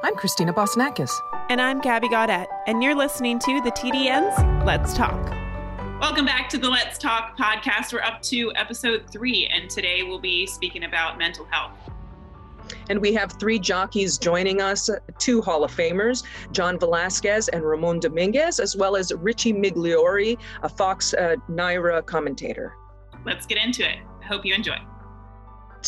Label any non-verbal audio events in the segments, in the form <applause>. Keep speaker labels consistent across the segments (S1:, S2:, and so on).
S1: I'm Christina Bossinakis.
S2: And I'm Gabby Gaudet, and you're listening to the TDN's Let's Talk.
S3: Welcome back to the Let's Talk podcast. We're up to episode three, and today we'll be speaking about mental health.
S1: And we have three jockeys joining us two Hall of Famers, John Velazquez and Ramon Dominguez, as well as Richie Migliore, a Fox uh, NYRA commentator.
S3: Let's get into it. I hope you enjoy.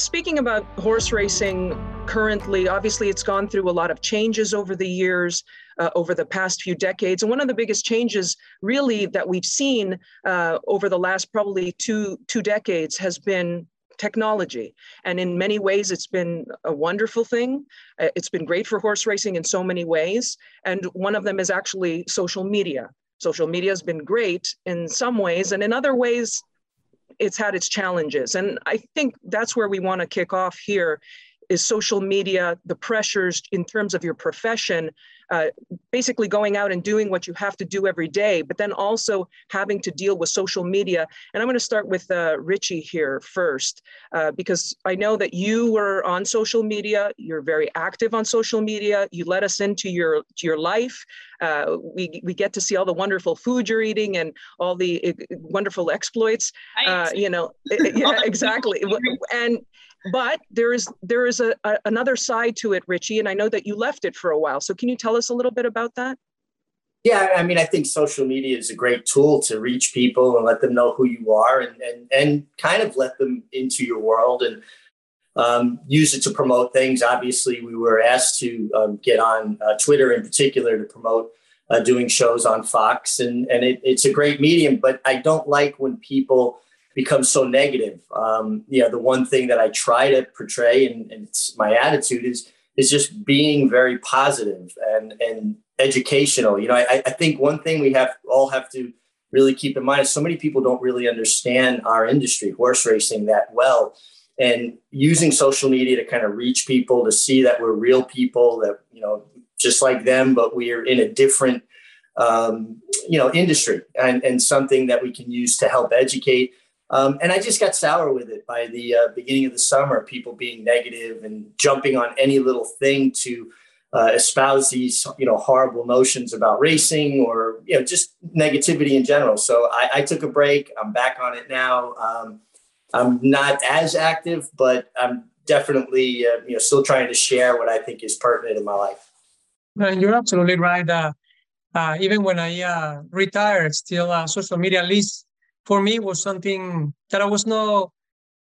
S1: Speaking about horse racing currently, obviously it's gone through a lot of changes over the years, uh, over the past few decades. And one of the biggest changes, really, that we've seen uh, over the last probably two, two decades has been technology. And in many ways, it's been a wonderful thing. Uh, it's been great for horse racing in so many ways. And one of them is actually social media. Social media has been great in some ways, and in other ways, it's had its challenges. And I think that's where we want to kick off here is social media, the pressures in terms of your profession, uh, basically going out and doing what you have to do every day, but then also having to deal with social media. And I'm going to start with uh, Richie here first, uh, because I know that you were on social media. You're very active on social media. You let us into your your life. Uh, we we get to see all the wonderful food you're eating and all the wonderful exploits. Uh, you know, <laughs> yeah, exactly. <laughs> And but there is there is a, a, another side to it richie and i know that you left it for a while. So can you tell us a little bit about that?
S4: Yeah i mean i think social media is a great tool to reach people and let them know who you are and and, and kind of let them into your world and um, use it to promote things. Obviously we were asked to um, get on uh, twitter in particular to promote uh, doing shows on fox and and it, it's a great medium but i don't like when people become so negative. Um, you know, the one thing that I try to portray and, and it's my attitude is is just being very positive and and educational. You know, I, I think one thing we have all have to really keep in mind is so many people don't really understand our industry, horse racing, that well. And using social media to kind of reach people to see that we're real people, that you know, just like them, but we are in a different um, you know industry and, and something that we can use to help educate um, and I just got sour with it by the uh, beginning of the summer, people being negative and jumping on any little thing to uh, espouse these, you know, horrible notions about racing or, you know, just negativity in general. So I, I took a break. I'm back on it now. Um, I'm not as active, but I'm definitely, uh, you know, still trying to share what I think is pertinent in my life.
S5: And you're absolutely right. Uh, uh, even when I uh, retired, still social media, least for me was something that I was not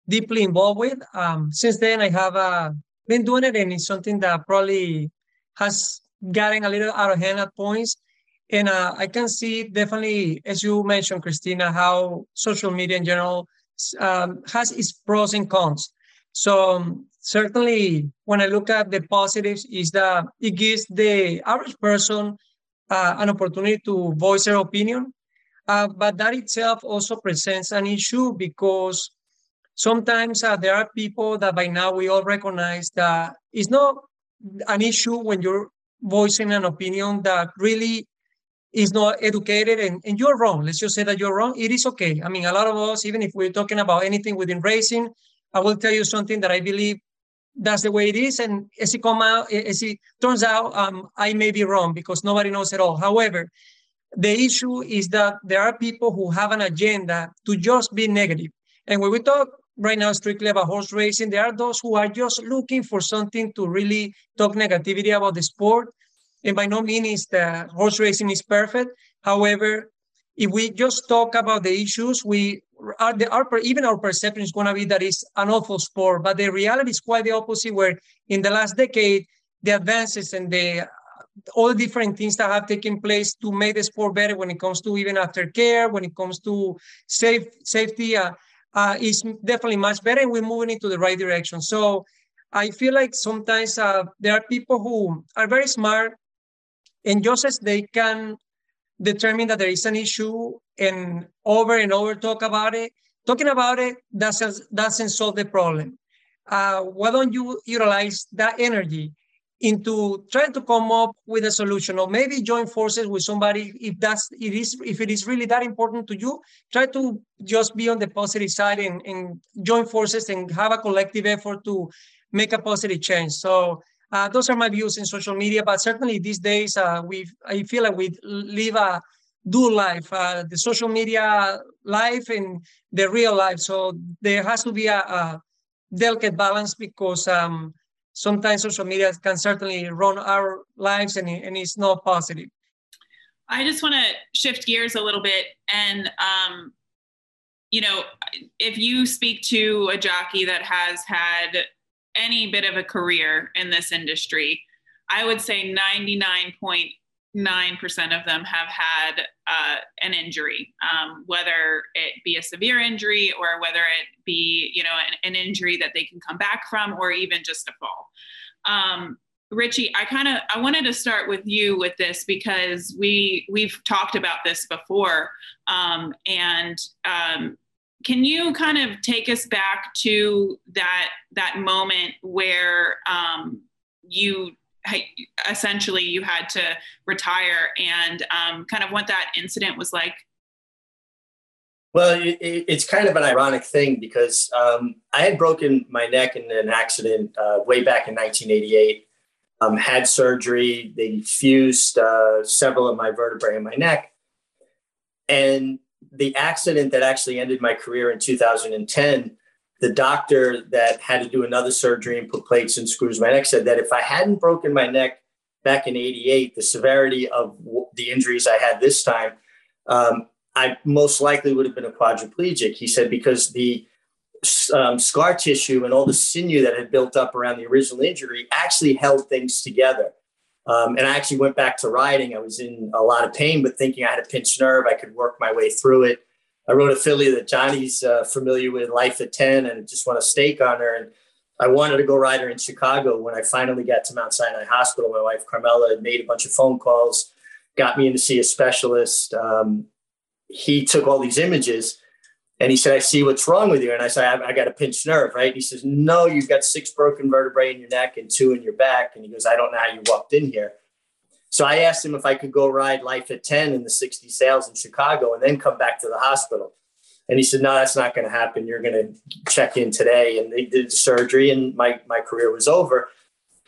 S5: deeply involved with. Um, since then, I have uh, been doing it, and it's something that probably has gotten a little out of hand at points. And uh, I can see definitely, as you mentioned, Christina, how social media in general um, has its pros and cons. So um, certainly, when I look at the positives, is that it gives the average person uh, an opportunity to voice their opinion uh, but that itself also presents an issue because sometimes uh, there are people that by now we all recognize that it's not an issue when you're voicing an opinion that really is not educated and, and you're wrong. Let's just say that you're wrong. It is okay. I mean, a lot of us, even if we're talking about anything within racing, I will tell you something that I believe that's the way it is. And as it come out, as it turns out, um, I may be wrong because nobody knows at all. However, the issue is that there are people who have an agenda to just be negative. And when we talk right now strictly about horse racing, there are those who are just looking for something to really talk negativity about the sport. And by no means the horse racing is perfect. However, if we just talk about the issues, we are the our, even our perception is going to be that it's an awful sport. But the reality is quite the opposite. Where in the last decade, the advances and the all different things that have taken place to make the sport better when it comes to even aftercare, when it comes to safe safety, uh, uh, is definitely much better, and we're moving into the right direction. So I feel like sometimes uh, there are people who are very smart, and just as they can determine that there is an issue and over and over talk about it, talking about it doesn't doesn't solve the problem. Uh, why don't you utilize that energy into trying to come up with a solution or maybe join forces with somebody if that's it is if it is really that important to you try to just be on the positive side and, and join forces and have a collective effort to make a positive change so uh, those are my views in social media. But certainly these days, uh, we I feel like we live a dual life, uh, the social media life and the real life. So there has to be a, a delicate balance because um, sometimes social media can certainly run our lives and, and it's not positive.
S3: I just want to shift gears a little bit and um, you know, if you speak to a jockey that has had any bit of a career in this industry, I would say 99.9% of them have had uh, an injury, um, whether it be a severe injury or whether it be, you know, an, an injury that they can come back from or even just a fall. Um, Richie, I kind of I wanted to start with you with this because we we've talked about this before, um, and um, can you kind of take us back to that that moment where um, you essentially you had to retire and um, kind of what that incident was like?
S4: Well it, it's kind of an ironic thing because um, i had broken my neck in an accident uh, way back in 1988 um, had surgery they fused uh, several of my vertebrae in my neck. And the accident that actually ended my career in 2010, the doctor that had to do another surgery and put plates and screws my neck said that if I hadn't broken my neck back in 88, the severity of the injuries I had this time, um, I most likely would have been a quadriplegic. He said, because the um, scar tissue and all the sinew that had built up around the original injury actually held things together. Um, and I actually went back to riding. I was in a lot of pain, but thinking I had a pinched nerve, I could work my way through it. I wrote a filly that Johnny's uh, familiar with, Life at 10, and just won a stake on her. And I wanted to go ride her in Chicago. When I finally got to Mount Sinai Hospital, my wife Carmela had made a bunch of phone calls, got me in to see a specialist. Um, he took all these images and he said, I see what's wrong with you. And I said, I, I got a pinched nerve, right? He says, No, you've got six broken vertebrae in your neck and two in your back. And he goes, I don't know how you walked in here. So I asked him if I could go ride Life at 10 in the Sixty Sails in Chicago and then come back to the hospital. And he said, No, that's not going to happen. You're going to check in today. And they did the surgery, and my, my career was over.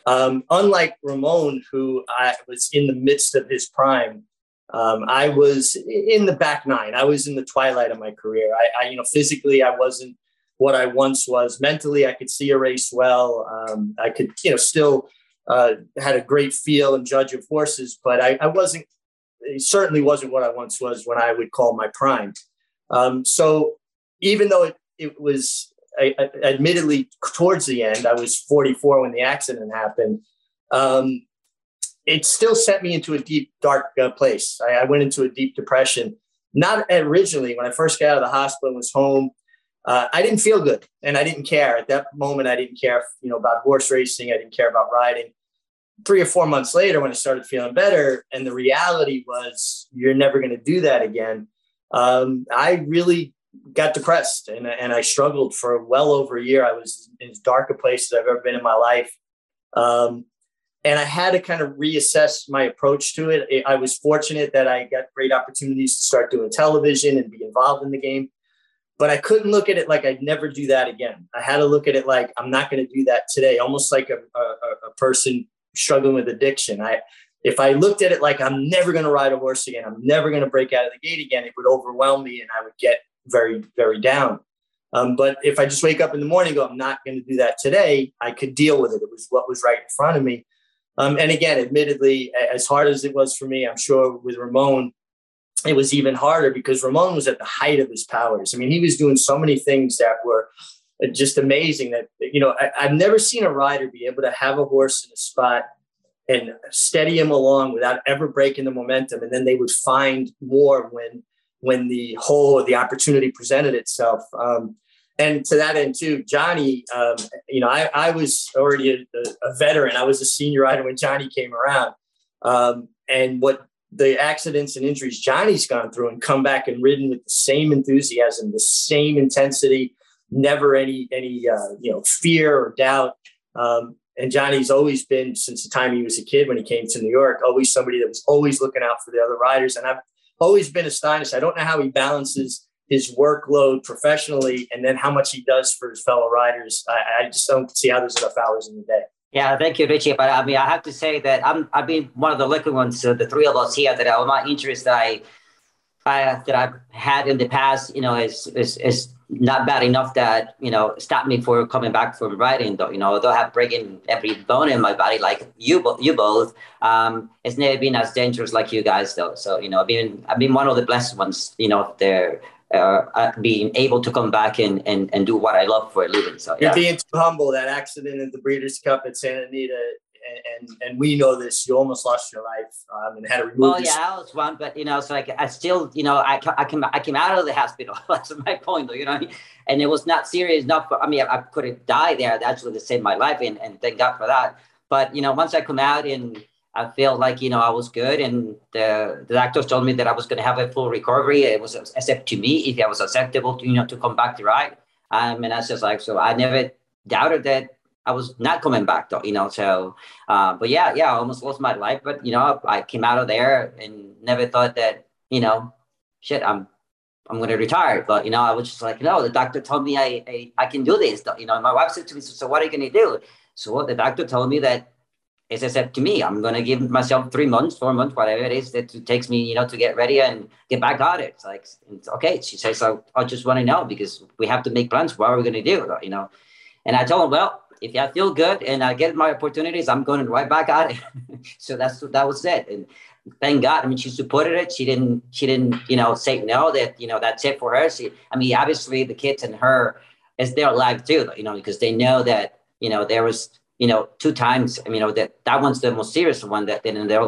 S4: Um, unlike Ramon, who I was in the midst of his prime, um, I was in the back nine. I was in the twilight of my career. I, I, you know, physically, I wasn't what I once was. Mentally, I could see a race well. Um, I could, you know, still uh, had a great feel and judge of horses, but I, I wasn't. certainly wasn't what I once was when I would call my prime. Um, so even though it, it was I, I, admittedly towards the end, I was 44 when the accident happened. Um, it still sent me into a deep, dark uh, place. I, I, went into a deep depression. Not originally, when I first got out of the hospital and was home, uh, I didn't feel good, and I didn't care at that moment. I didn't care, you know, about horse racing. I didn't care about riding. Three or four months later, when I started feeling better, and the reality was you're never going to do that again. Um, I really got depressed, and and I struggled for well over a year. I was in as dark a place as I've ever been in my life. Um, and I had to kind of reassess my approach to it. I was fortunate that I got great opportunities to start doing television and be involved in the game, but I couldn't look at it like I'd never do that again. I had to look at it like I'm not going to do that today, almost like a, a, a person struggling with addiction. I if I looked at it like I'm never going to ride a horse again, I'm never going to break out of the gate again, it would overwhelm me and I would get very, very down. Um, but if I just wake up in the morning, go, I'm not going to do that today, I could deal with it. It was what was right in front of me. Um, and again, admittedly, as hard as it was for me, I'm sure with Ramon, it was even harder because Ramon was at the height of his powers. I mean, he was doing so many things that were just amazing that, you know, I, have never seen a rider be able to have a horse in a spot and steady him along without ever breaking the momentum. And then they would find more when, when the whole or the opportunity presented itself. Um, and to that end too, Johnny, um, you know, I, I was already a, a, veteran. I was a senior rider when Johnny came around. Um, and what the accidents and injuries Johnny's gone through and come back and ridden with the same enthusiasm, the same intensity, never any any uh, you know fear or doubt. Um, and Johnny's always been since the time he was a kid when he came to New York, always somebody that was always looking out for the other riders. And I've always been astonished. I don't know how he balances his workload professionally and then how much he does for his fellow riders. I, I just don't see how there's enough hours in the day.
S6: Yeah, thank you, Richie. But I mean, I have to say that I'm I've been one of the lucky ones. Uh, the three of us here that all my interests that I, I that I've had in the past, you know, is is is not bad enough that you know stop me for coming back from riding. Though you know, though I have breaking every bone in my body like you you both, um, it's never been as dangerous like you guys though. So you know, I've been I've been one of the blessed ones. You know, there uh, uh, being able to come back and, and, and do what I love for a living. So
S4: yeah. you're being too humble. That accident at the Breeders' Cup at Santa Anita, and and, and we know this. You almost lost your life um, and had to remove.
S6: Well, yeah, I was one, but you know, so like I still, you know, I I came I came out of the hospital. <laughs> That's my point, though. You know, and it was not serious enough. I mean, I, I could have died there. That's what saved my life, and and thank God for that. But you know, once I come out and I felt like you know I was good, and the, the doctors told me that I was going to have a full recovery. It was accept to me if I was acceptable to you know to come back to ride. Um, and I was just like, so I never doubted that I was not coming back though, you know. So, uh, but yeah, yeah, I almost lost my life, but you know, I came out of there and never thought that you know, shit, I'm I'm going to retire. But, you know, I was just like, no, the doctor told me I, I, I can do this. You know, my wife said to me, so what are you going to do? So the doctor told me that as I said to me, I'm going to give myself three months, four months, whatever it is that it takes me, you know, to get ready and get back at it. It's like, it's okay. She says, so I just want to know because we have to make plans. What are we going to do? You know? And I told him, well, if I feel good and I get my opportunities, I'm going right back at it. <laughs> so that's that was it. And thank God. I mean, she supported it. She didn't, she didn't, you know, say no, that, you know, that's it for her. She, I mean, obviously the kids and her is their life too, you know, because they know that, you know, there was, you know, two times. I mean, you know, that that one's the most serious one that then they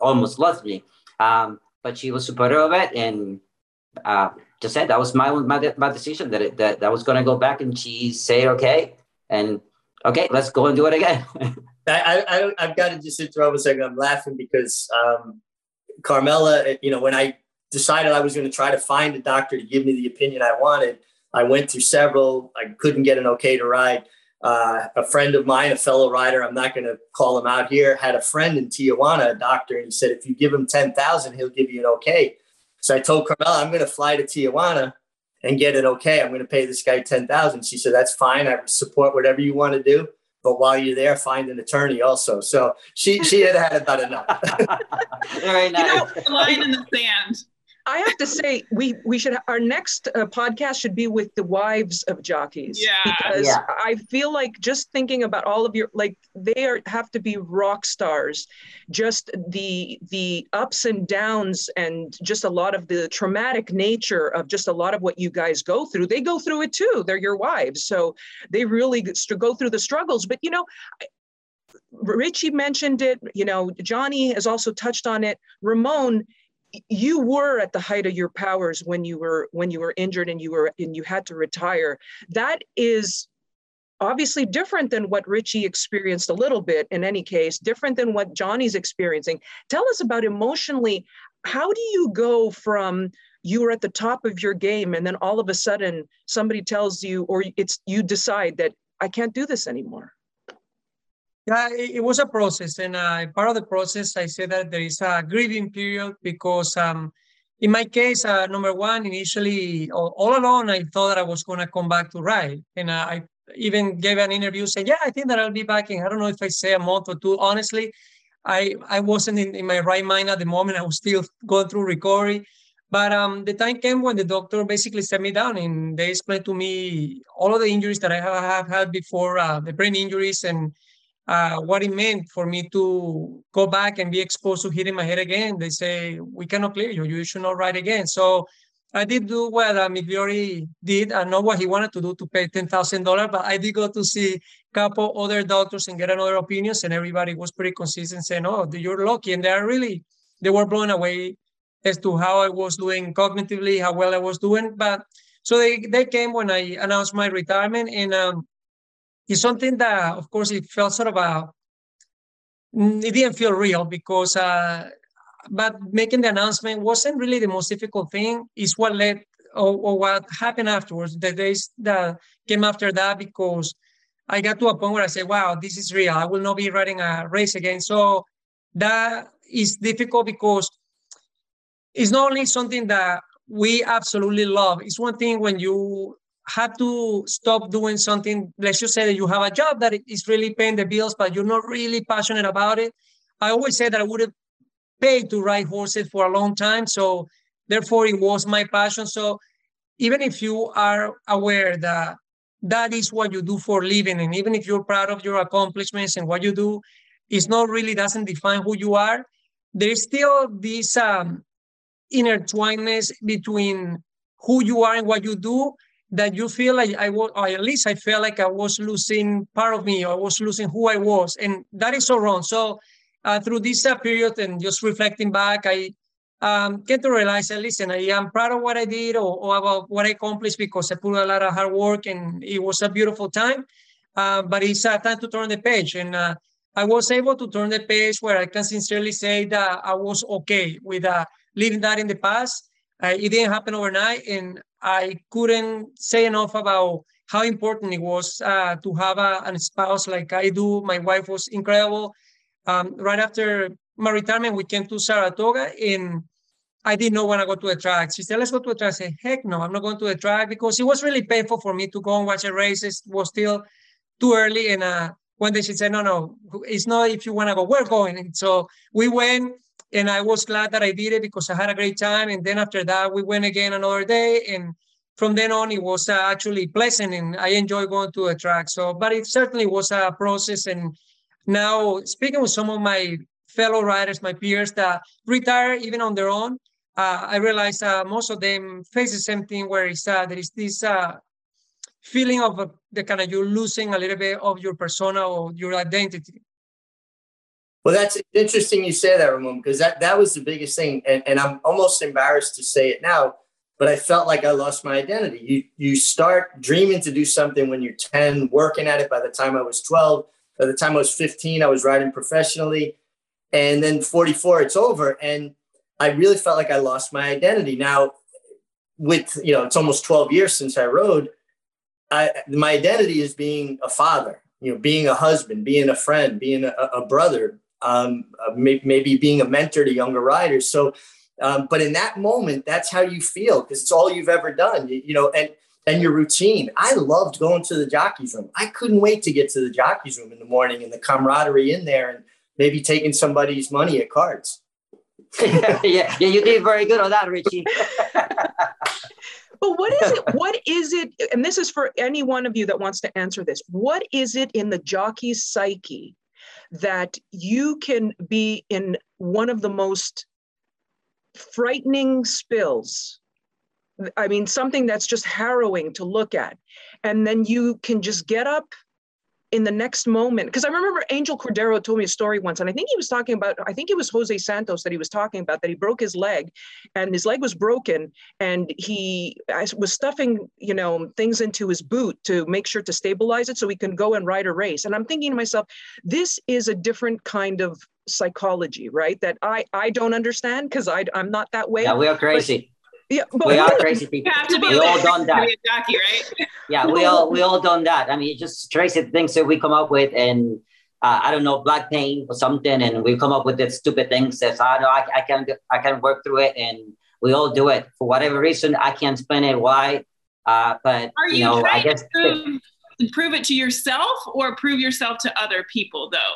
S6: almost lost me. Um, but she was supportive of it, and uh, just said that was my my, my decision that it, that that was going to go back, and she said okay, and okay, let's go and do it again. <laughs>
S4: I, I I've got to just interrupt a second. I'm laughing because um, Carmela, you know, when I decided I was going to try to find a doctor to give me the opinion I wanted, I went through several. I couldn't get an okay to ride uh, a friend of mine, a fellow rider, I'm not going to call him out here, had a friend in Tijuana, a doctor, and he said, if you give him 10,000, he'll give you an okay. So I told Carmela, I'm going to fly to Tijuana and get it okay. I'm going to pay this guy 10,000. She said, that's fine. I support whatever you want to do. But while you're there, find an attorney also. So she, she had had about enough. <laughs>
S3: Very nice. You know, line in the sand.
S1: I have to say, we we should our next uh, podcast should be with the wives of jockeys.
S3: Yeah,
S1: because
S6: yeah.
S1: I feel like just thinking about all of your like they are have to be rock stars. Just the the ups and downs and just a lot of the traumatic nature of just a lot of what you guys go through. They go through it too. They're your wives, so they really go through the struggles. But you know. Richie mentioned it, you know, Johnny has also touched on it. Ramon, you were at the height of your powers when you were when you were injured and you were and you had to retire. That is obviously different than what richie experienced a little bit in any case different than what johnny's experiencing. Tell us about emotionally how do you go from you were at the top of your game and then all of a sudden somebody tells you or it's you decide that i can't do this anymore
S5: yeah, it, was a process, and uh, part of the process, I say that there is a grieving period because, um, in my case, uh, number one, initially, all, all, along, I thought that I was going to come back to ride, and uh, I even gave an interview saying, "Yeah, I think that I'll be back in." I don't know if I say a month or two. Honestly, I I wasn't in, in my right mind at the moment. I was still <laughs> going through recovery. But um, the time came when the doctor basically set me down and they explained to me all of the injuries that I have, had before, uh, the brain injuries and uh, what it meant for me to go back and be exposed to hitting my head again. They say, we cannot clear you. You should not ride again. So I did do what uh, Migliore did. I know what he wanted to do to pay $10,000, but I did go to see a couple other doctors and get another opinions. And everybody was pretty consistent saying, oh, you're lucky. And they are really, they were blown away as to how I was doing cognitively, how well I was doing. But so they, they came when I announced my retirement. And um, it's something that, of course, it felt sort of a, mm, it didn't feel real because, uh, but making the announcement wasn't really the most difficult thing. It's what led or, or what happened afterwards, the days that came after that, because I got to a point where I said, wow, this is real. I will not be riding a race again. So that is difficult because it's not only something that we absolutely love. It's one thing when you had to stop doing something, let's just say that you have a job that is really paying the bills, but you're not really passionate about it. I always said that I would have paid to ride horses for a long time. So therefore it was my passion. So even if you are aware that that is what you do for living, and even if you're proud of your accomplishments and what you do, it's not really doesn't define who you are. There is still this um, intertwinedness between who you are and what you do that you feel like I was, or at least I felt like I was losing part of me, or I was losing who I was, and that is so wrong. So uh, through this uh, period and just reflecting back, I um, get to realize that listen, I am proud of what I did or, or, about what I accomplished because I put a lot of hard work and it was a beautiful time. Uh, but it's uh, time to turn the page, and uh, I was able to turn the page where I can sincerely say that I was okay with uh, leaving that in the past. it didn't happen overnight, and I couldn't say enough about how important it was uh, to have a, a, spouse like I do. My wife was incredible. Um, right after my retirement, we came to Saratoga and I did not want to go to the track. She said, let's go to the track. I said, heck no, I'm not going to the track because it was really painful for me to go and watch the races. It was still too early. And uh, one day she said, no, no, it's not if you want to go, we're going. And so we went and I was glad that I did it because I had a great time. And then after that, we went again another day. And from then on, it was uh, actually pleasant and I enjoy going to the track. So, but it certainly was a process. And now speaking with some of my fellow riders, my peers that retire even on their own, uh, I realized uh, most of them face the same thing where it's, uh, there is this uh, feeling of uh, the kind of you're losing a little bit of your persona or your identity.
S4: Well, that's interesting you say that, Ramon, because that, that was the biggest thing. And, and I'm almost embarrassed to say it now, but I felt like I lost my identity. You, you start dreaming to do something when you're 10, working at it by the time I was 12. By the time I was 15, I was riding professionally. And then 44, it's over. And I really felt like I lost my identity. Now, with, you know, it's almost 12 years since I rode. I, my identity is being a father, you know, being a husband, being a friend, being a, a brother, um, uh, maybe being a mentor to younger riders. So, um, but in that moment, that's how you feel because it's all you've ever done, you, you, know, and and your routine. I loved going to the jockeys room. I couldn't wait to get to the jockeys room in the morning and the camaraderie in there, and maybe taking somebody's money at cards. <laughs>
S6: yeah, yeah, you did very good on that, Richie.
S1: but what is it? What is it? And this is for any one of you that wants to answer this. What is it in the jockey's psyche that you can be in one of the most frightening spills. I mean, something that's just harrowing to look at. And then you can just get up in the next moment. Because I remember Angel Cordero told me a story once, and I think he was talking about, I think it was Jose Santos that he was talking about, that he broke his leg and his leg was broken. And he was stuffing, you know, things into his boot to make sure to stabilize it so he can go and ride a race. And I'm thinking to myself, this is a different kind of psychology, right? That I I don't understand because I I'm not that way.
S6: Yeah, we are crazy.
S1: But, yeah,
S6: but we are crazy people.
S3: You have to be
S6: we all done that.
S3: Jockey, right? <laughs>
S6: Yeah, we all we all done that. I mean, just crazy things that we come up with, and uh, I don't know, black paint or something, and we come up with this stupid things. Says, I know I, I can I can work through it, and we all do it for whatever reason. I can't explain it why, uh, but
S3: are you,
S6: you know,
S3: I
S6: guess.
S3: To prove, to prove it to yourself or prove yourself to other people, though.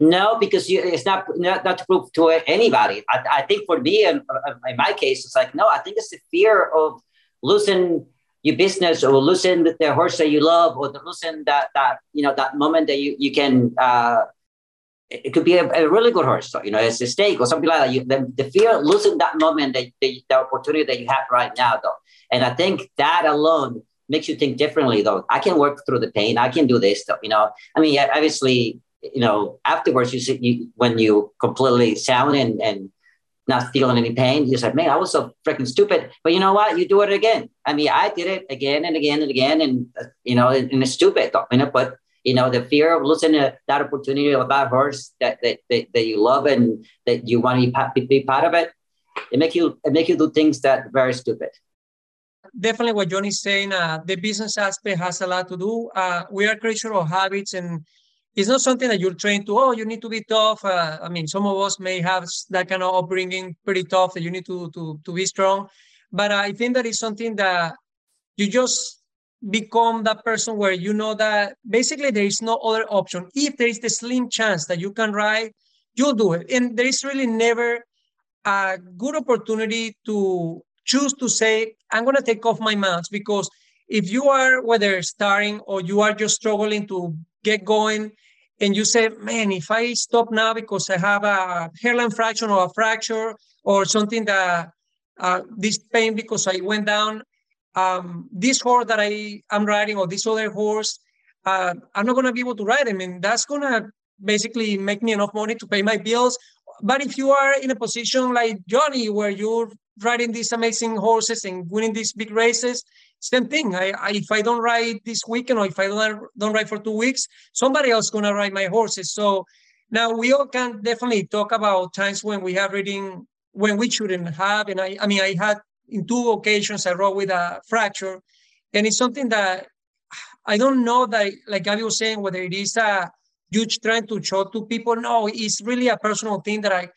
S6: No, because you, it's not, not, not to prove to anybody. I, I think for me, in, in, my case, it's like no. I think it's the fear of losing your business or losing the, horse that you love or the, losing that that you know that moment that you you can. Uh, it could be a, a, really good horse, you know, it's a stake or something like that. You, the, the fear of losing that moment, that the, the opportunity that you have right now, though, and I think that alone makes you think differently, though. I can work through the pain. I can do this, though. You know, I mean, obviously you know, afterwards, you see, you, when you completely sound and, and not feeling any pain, you said, man, I was so freaking stupid. But you know what? You do it again. I mean, I did it again and again and again. And, uh, you know, and, and, it's stupid, you know, but, you know, the fear of losing a, that opportunity of that horse that, that, that, that you love and that you want to be, be part of it, it make you, it make you do things that very stupid
S5: definitely what Johnny's saying, uh, the business aspect has a lot to do. Uh, we are creatures of habits and it's not something that you're trained to, oh, you need to be tough. Uh, I mean, some of us may have that kind of upbringing pretty tough that you need to, to, to be strong. But I think that is something that you just become that person where you know that basically there is no other option. If there is the slim chance that you can ride, you'll do it. And there is really never a good opportunity to choose to say, I'm going to take off my mask because if you are whether starting or you are just struggling to get going and you say, man, if I stop now because I have a hairline fracture or a fracture or something that uh, this pain because I went down, um, this horse that I am riding or this other horse, uh, I'm not going to be able to ride him. And that's going to basically make me enough money to pay my bills. But if you are in a position like Johnny, where you're riding these amazing horses and winning these big races, same thing. I, I, if I don't ride this weekend or if I don't don't ride for two weeks, somebody else gonna ride my horses. So now we all can definitely talk about times when we have reading when we shouldn't have. And I, I mean, I had in two occasions I rode with a fracture, and it's something that I don't know that, like I was saying, whether it is a huge trend to show to people. No, it's really a personal thing that I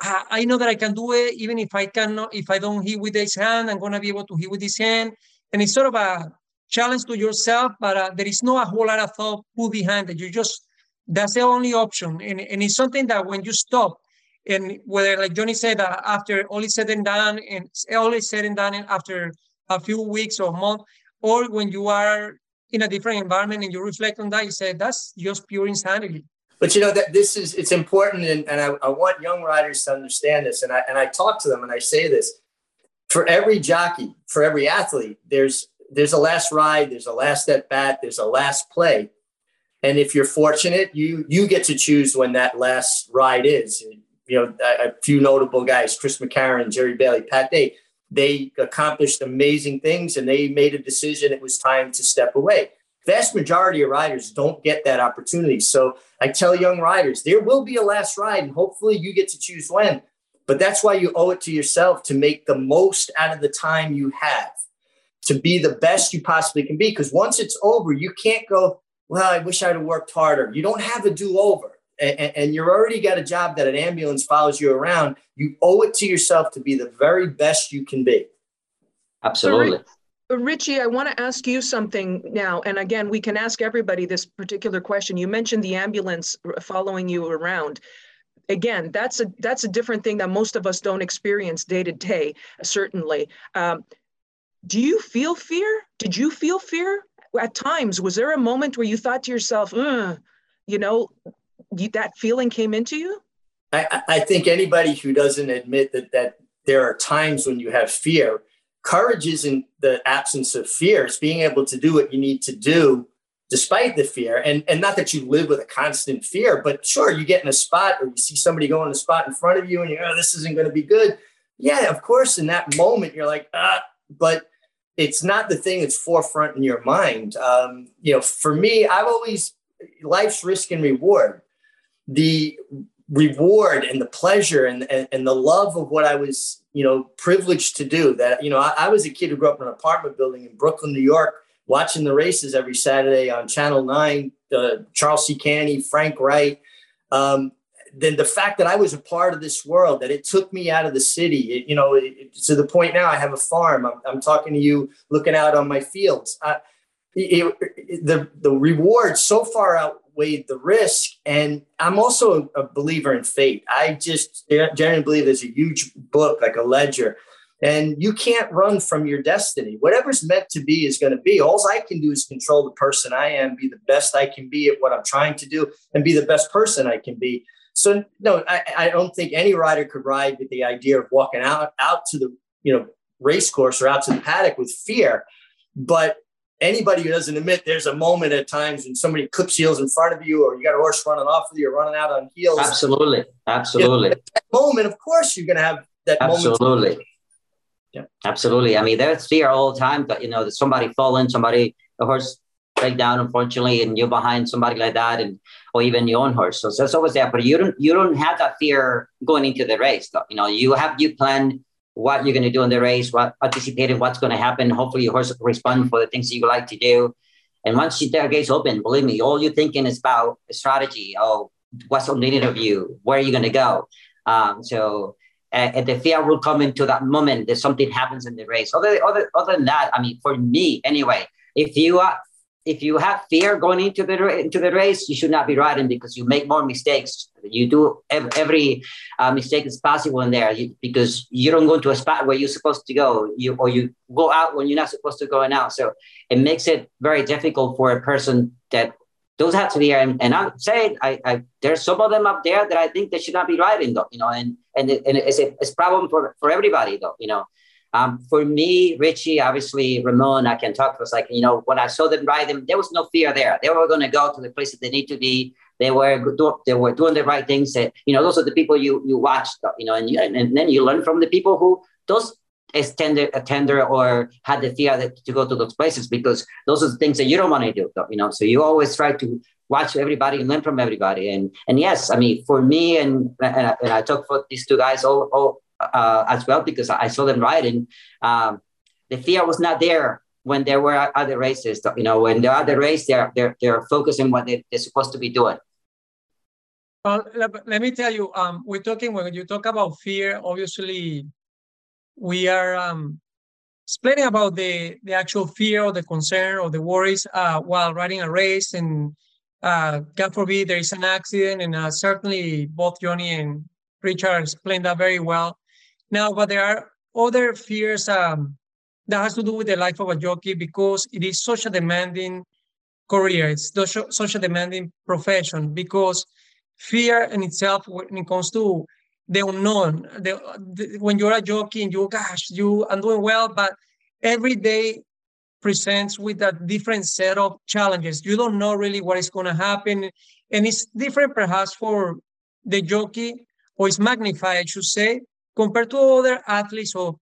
S5: I know that I can do it, even if I cannot, if I don't hit with this hand, I'm gonna be able to hit with this hand. And it's sort of a challenge to yourself, but uh, there is no a whole lot of thought put behind it. You just that's the only option, and and it's something that when you stop, and whether like Johnny said, uh, after all is said and done, and all is said and done, and after a few weeks or month, or when you are in a different environment and you reflect on that, you say that's just pure insanity.
S4: But you know that this is it's important, and, and I, I want young riders to understand this. And I and I talk to them and I say this: for every jockey, for every athlete, there's there's a last ride, there's a last at bat, there's a last play. And if you're fortunate, you you get to choose when that last ride is. You know, a, a few notable guys: Chris McCarron, Jerry Bailey, Pat Day. They accomplished amazing things, and they made a decision. It was time to step away. Vast majority of riders don't get that opportunity. So I tell young riders, there will be a last ride, and hopefully you get to choose when. But that's why you owe it to yourself to make the most out of the time you have, to be the best you possibly can be. Because once it's over, you can't go, well, I wish I'd have worked harder. You don't have a do over. And, and you're already got a job that an ambulance follows you around. You owe it to yourself to be the very best you can be.
S6: Absolutely.
S1: Richie, I want to ask you something now. And again, we can ask everybody this particular question. You mentioned the ambulance following you around. Again, that's a that's a different thing that most of us don't experience day to day. Certainly. Um, do you feel fear? Did you feel fear at times? Was there a moment where you thought to yourself, you know, that feeling came into you?
S4: I, I think anybody who doesn't admit that that there are times when you have fear courage isn't the absence of fear it's being able to do what you need to do despite the fear. And and not that you live with a constant fear but sure you get in a spot or you see somebody go in a spot in front of you and you're oh this isn't going to be good. Yeah of course in that moment you're like ah but it's not the thing that's forefront in your mind. Um, you know for me i've always life's risk and reward. The reward and the pleasure and, and, and the love of what i was you know, privileged to do that. You know, I, I was a kid who grew up in an apartment building in Brooklyn, New York, watching the races every Saturday on Channel 9, uh, Charlsie Cantey, Frank Wright. Um, then the fact that I was a part of this world, that it took me out of the city, it, you know, it, it, to the point now I have a farm. I'm, I'm, talking to you, looking out on my fields. Uh, the the reward so far outweighed the risk, and I'm also a, believer in fate. I just generally believe there's a huge book like a ledger, and you can't run from your destiny. Whatever's meant to be is going to be. All I can do is control the person I am, be the best I can be at what I'm trying to do, and be the best person I can be. So no, I, I don't think any rider could ride with the idea of walking out out to the you know race course or out to the paddock with fear. But anybody who doesn't admit there's a moment at times when somebody clips heels in front of you or you got a horse running off with you or running out on heels.
S6: Absolutely. Absolutely.
S4: that moment, of course, you're going to have that
S6: Absolutely. Moment. Yeah. Absolutely. I mean, there's fear all the time that, you know, that somebody falling, somebody, a horse break down, unfortunately, and you're behind somebody like that, and or even your own horse. So, so it's always there, but you don't, you don't have that fear going into the race. Though. You know, you have, you plan what you're going to do in the race, what anticipating what's going to happen. Hopefully, your horse respond for the things you like to do. And once you the gates open, believe me, all you're thinking is about strategy. Oh, what's needed of you? Where are you going to go? Um, so, uh, and the fear will come into that moment that something happens in the race. Other, other, other than that, I mean, for me anyway, if you are if you have fear going into the into the race, you should not be riding because you make more mistakes. You do every uh, mistake is possible in there because you don't go into a spot where you're supposed to go, you or you go out when you're not supposed to go out. So it makes it very difficult for a person that those have to be. And, and I'm saying, I, I, there's some of them up there that I think they should not be riding though, you know, and and, it, and it's a it's problem for for everybody though, you know. Um, for me, Richie, obviously Ramon, I can talk for a second. You know, when I saw them ride them, there was no fear there. They were going to go to the places they need to be. They were they were doing the right things. That, you know, those are the people you you watch. You know, and you, and then you learn from the people who those is tender a tender or had the fear to go to those places because those are the things that you don't want to do. You know, so you always try to watch everybody and learn from everybody. And and yes, I mean, for me and and, I, and I talk for these two guys all, all uh, as well because I saw them riding. Um, the fear was not there when there were other races. You know, when the other race, they're they're they're focusing what they, they're supposed to be doing.
S5: Well, let me tell you, um, we're talking when you talk about fear. Obviously, we are um, explaining about the the actual fear or the concern or the worries uh, while riding a race, and uh, God forbid there is an accident. And uh, certainly, both Johnny and Richard explained that very well. Now, but there are other fears um, that has to do with the life of a jockey because it is such a demanding career. It's such a demanding profession because fear in itself, when it comes to the unknown, the, the, when you're a jockey and you, gosh, you, I'm doing well, but every day presents with a different set of challenges. You don't know really what is going to happen. And it's different perhaps for the jockey, or it's magnified, I should say, compared to other athletes or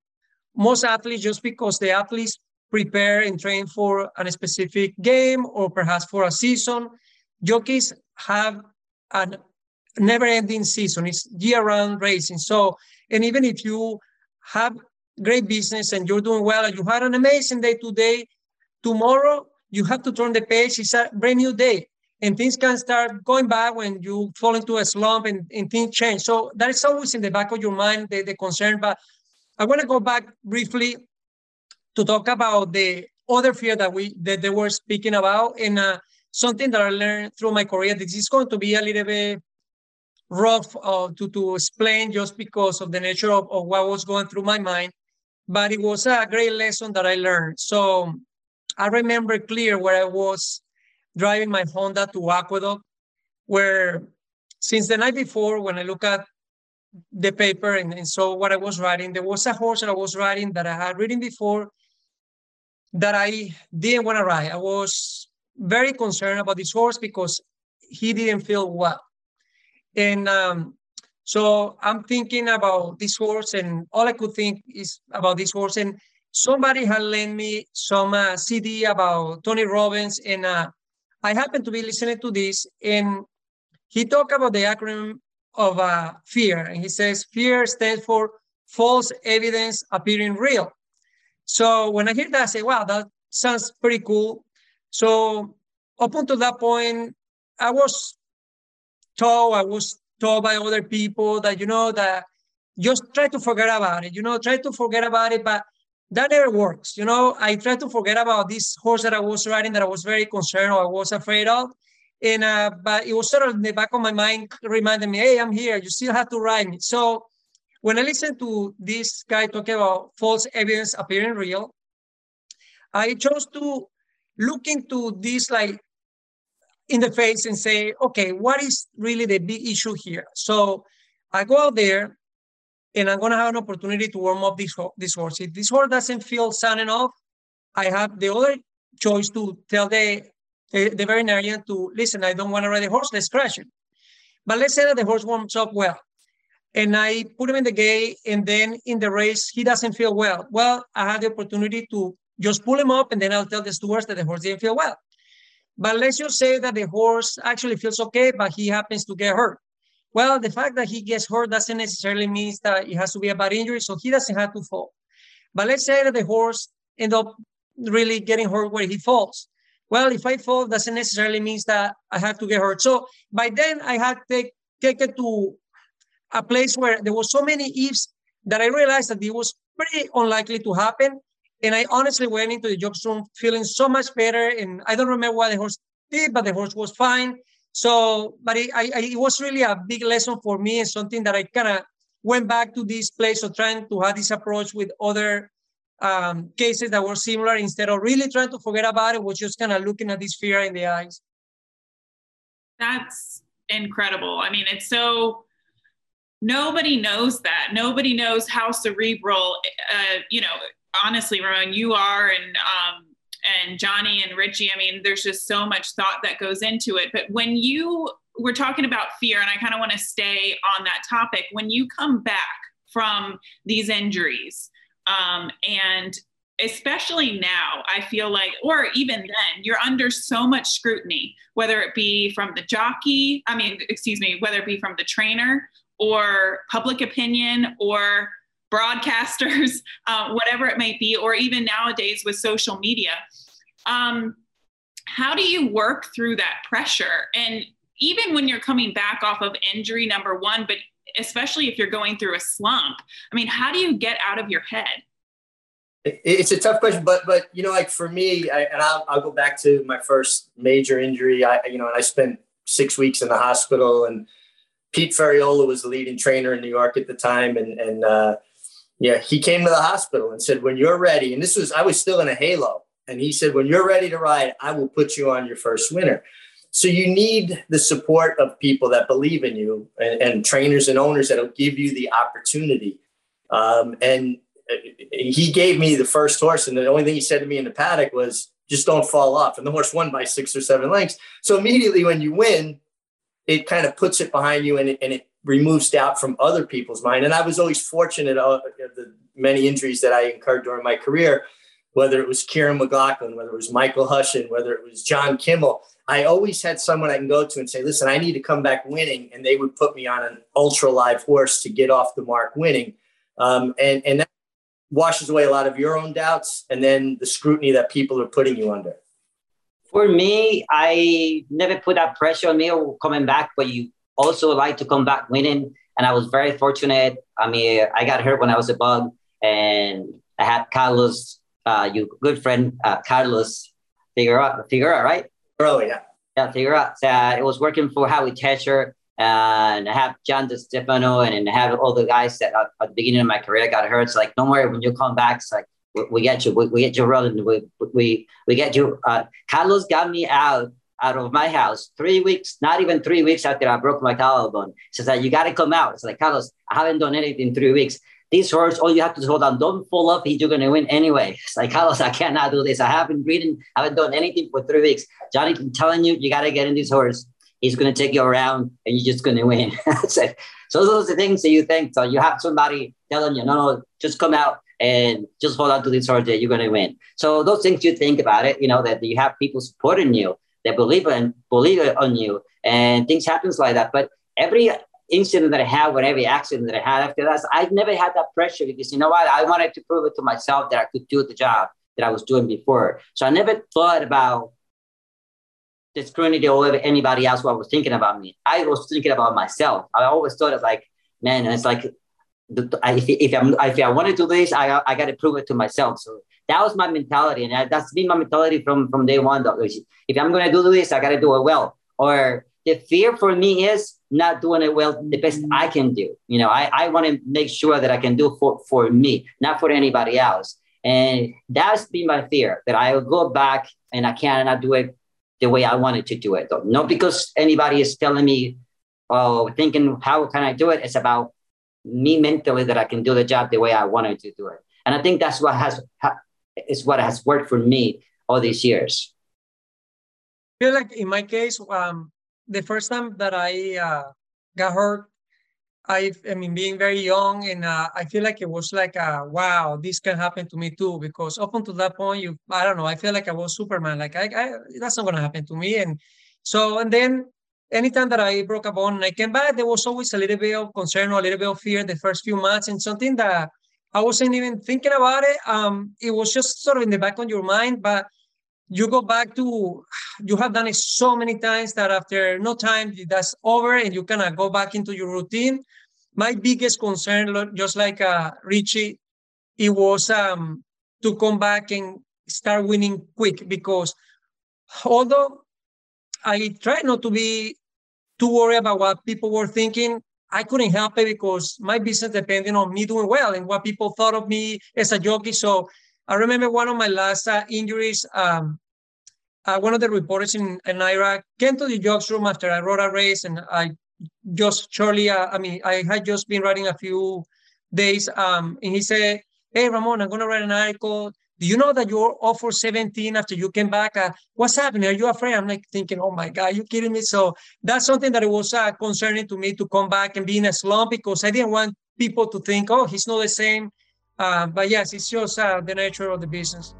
S5: most athletes just because the athletes prepare and train for a specific game or perhaps for a season jockeys have a never ending season it's year round racing so and even if you have great business and you're doing well and you had an amazing day today tomorrow you have to turn the page it's a brand new day and things can start going back when you fall into a slump and, and things change. So that is always in the back of your mind, the, the concern. But I want to go back briefly to talk about the other fear that we that they were speaking about, and uh, something that I learned through my career. This is going to be a little bit rough uh, to to explain just because of the nature of, of what was going through my mind, but it was a great lesson that I learned. So I remember clear where I was driving my Honda to Aqueduct, where since the night before, when I look at the paper and, and saw what I was riding, there was a horse that I was riding that I had ridden before that I didn't want to ride. I was very concerned about this horse because he didn't feel well. And um, so I'm thinking about this horse, and all I could think is about this horse. And somebody had lent me some uh, CD about Tony Robbins, and uh, I happened to be listening to this, and he talked about the acronym of uh, fear, and he says fear stands for false evidence appearing real. So when I hear that, I say, wow, that sounds pretty cool. So up until that point, I was told, I was told by other people that, you know, that just try to forget about it, you know, try to forget about it, but that never works. You know, I tried to forget about this horse that I was riding that I was very concerned or I was afraid of. And uh, but it was sort of in the back of my mind reminding me, hey, I'm here. You still have to ride me. So when I listened to this guy talking about false evidence appearing real, I chose to look into this like in the face and say, okay, what is really the big issue here? So I go out there and I'm going to have an opportunity to warm up this, this horse. If this horse doesn't feel sound enough, I have the other choice to tell the, the, the veterinarian to listen, I don't want to ride the horse, let's crash it. But let's say that the horse warms up well and I put him in the gate and then in the race, he doesn't feel well. Well, I have the opportunity to just pull him up and then I'll tell the stewards that the horse didn't feel well. But let's just say that the horse actually feels okay, but he happens to get hurt. Well, the fact that he gets hurt doesn't necessarily mean that it has to be a bad injury, so he doesn't have to fall. But let's say that the horse end up really getting hurt where he falls. Well, if I fall, doesn't necessarily mean that I have to get hurt. So by then I had take it to a place where there was so many ifs that I realized that it was pretty unlikely to happen. And I honestly went into the jobs room feeling so much better. And I don't remember what the horse did, but the horse was fine. So, but it, I, I, it was really a big lesson for me and something that I kind of went back to this place of trying to have this approach with other um, cases that were similar instead of really trying to forget about it, was just kind of looking at this fear in the eyes.
S3: That's incredible. I mean, it's so nobody knows that. Nobody knows how cerebral, uh, you know, honestly, Ramon, you are, and um, and Johnny and Richie. I mean, there's just so much thought that goes into it. But when you we're talking about fear, and I kind of want to stay on that topic. When you come back from these injuries, um, and especially now, I feel like, or even then, you're under so much scrutiny, whether it be from the jockey, I mean, excuse me, whether it be from the trainer or public opinion or broadcasters, <laughs> uh, whatever it might be, or even nowadays with social media. Um, how do you work through that pressure? And even when you're coming back off of injury, number one, but especially if you're going through a slump, I mean, how do you get out of your head?
S4: It's a tough question, but but you know, like for me, I, and I'll, I'll go back to my first major injury. I you know, and I spent six weeks in the hospital, and Pete Ferriola was the leading trainer in New York at the time, and and uh, yeah, he came to the hospital and said, "When you're ready," and this was I was still in a halo, and he said, "When you're ready to ride, I will put you on your first winner." So you need the support of people that believe in you, and, and trainers and owners that'll give you the opportunity. Um, and uh, he gave me the first horse, and the only thing he said to me in the paddock was, "Just don't fall off." And the horse won by six or seven lengths. So immediately when you win, it kind of puts it behind you, and it, and it removes doubt from other people's mind. And I was always fortunate of the many injuries that I incurred during my career, whether it was Kiaran McLaughlin, whether it was Michael Hushion, whether it was John Kimmel. I always had someone I can go to and say, listen, I need to come back winning. And they would put me on an ultra live horse to get off the mark winning. Um, and, and that washes away a lot of your own doubts and then the scrutiny that people are putting you under.
S6: For me, I never put that pressure on me or coming back, but you also like to come back winning. And I was very fortunate. I mean, I got hurt when I was a bug, and I had Carlos, uh, your good friend uh, Carlos Figueroa, Figueroa, right?
S4: Oh yeah,
S6: yeah, Figueroa. So, uh, it was working for Howie Tesher, and I have John DeStefano, and, and I have all the guys that at, at the beginning of my career got hurt. So like, don't worry, when you come back, it's like we, we get you, we, we, get you rolling, we we we get you. Uh, Carlos got me out out of my house three weeks, not even three weeks after I broke my collarbone. Says, You got to come out. It's like, Carlos, I haven't done anything in three weeks. This horse, all you have to do is hold on, don't fall off. You're going to win anyway. <laughs> It's like, Carlos, I cannot do this. I haven't reading, I haven't done anything for three weeks. Johnny, I'm telling you, you got to get in this horse. He's going to take you around and you're just going to win. <laughs> so those are the things that you think. So you have somebody telling you, no, no, just come out and just hold on to this horse that you're going to win. So those things you think about it, you know, that you have people supporting you they believe in believe on you, and things happens like that. But every incident that I had, or every accident that I had after that, I never had that pressure because you know what? I wanted to prove it to myself that I could do the job that I was doing before. So I never thought about the scrutiny or anybody else what was thinking about me. I was thinking about myself. I always thought it's like, man, it's like if, if, I'm, if I want to do this, I, I got to prove it to myself. So that was my mentality, and that's been my mentality from from day one. Though, if I'm gonna do this, I gotta do it well. Or the fear for me is not doing it well the best I can do. You know, I, I want to make sure that I can do for for me, not for anybody else. And that's been my fear that I will go back and I cannot do it the way I wanted to do it. Though. Not because anybody is telling me, oh, thinking how can I do it. It's about me mentally that I can do the job the way I wanted to do it. And I think that's what has is what has worked for me all these years.
S5: I feel like in my case, um, the first time that I uh, got hurt, I, I mean, being very young, and uh, I feel like it was like, uh, wow, this can happen to me too. Because up until that point, you, I don't know, I feel like I was Superman. Like, I, I that's not gonna happen to me. And so, and then anytime that I broke a bone and I came back, there was always a little bit of concern or a little bit of fear the first few months, and something that I wasn't even thinking about it. Um, it was just sort of in the back of your mind, but you go back to you have done it so many times that after no time that's over and you kind of go back into your routine. My biggest concern, just like uh, Richie, it was um, to come back and start winning quick because although I try not to be too worried about what people were thinking, I couldn't help it because my business depended on me doing well and what people thought of me as a jockey. So I remember one of my last uh, injuries. Um, uh, one of the reporters in, in NYRA came to the jokes room after I rode a race, and I just shortly, uh, I mean, I had just been writing a few days, um, and he said, "Hey, Ramon, I'm going to write an article. Do you know that you're off for 17 after you came back? Uh, what's happening? Are you afraid?" I'm like thinking, "Oh my God, you kidding me?" So that's something that it was uh, concerning to me to come back and be in a slump because I didn't want people to think, "Oh, he's not the same." Uh, but yes, it's just uh, the nature of the business.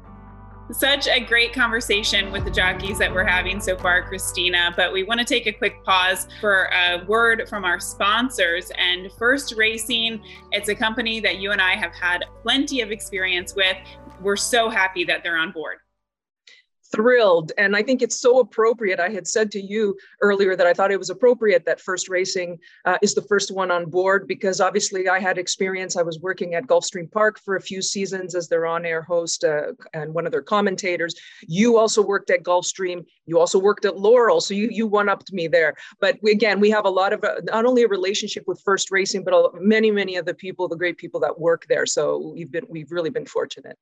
S3: Such a great conversation with the jockeys that we're having so far, Christina. But we want to take a quick pause for a word from our sponsors. And First Racing, it's a company that you and I have had plenty of experience with. We're so happy that they're on board
S1: thrilled. And I think it's so appropriate. I had said to you earlier that I thought it was appropriate that First Racing uh, is the first one on board because obviously I had experience. I was working at Gulfstream Park for a few seasons as their on air host uh, and one of their commentators. You also worked at Gulfstream. You also worked at Laurel. So you, you one upped me there. But again, we have a lot of uh, not only a relationship with First Racing, but many, many of the people, the great people that work there. So we've been, we've really been fortunate.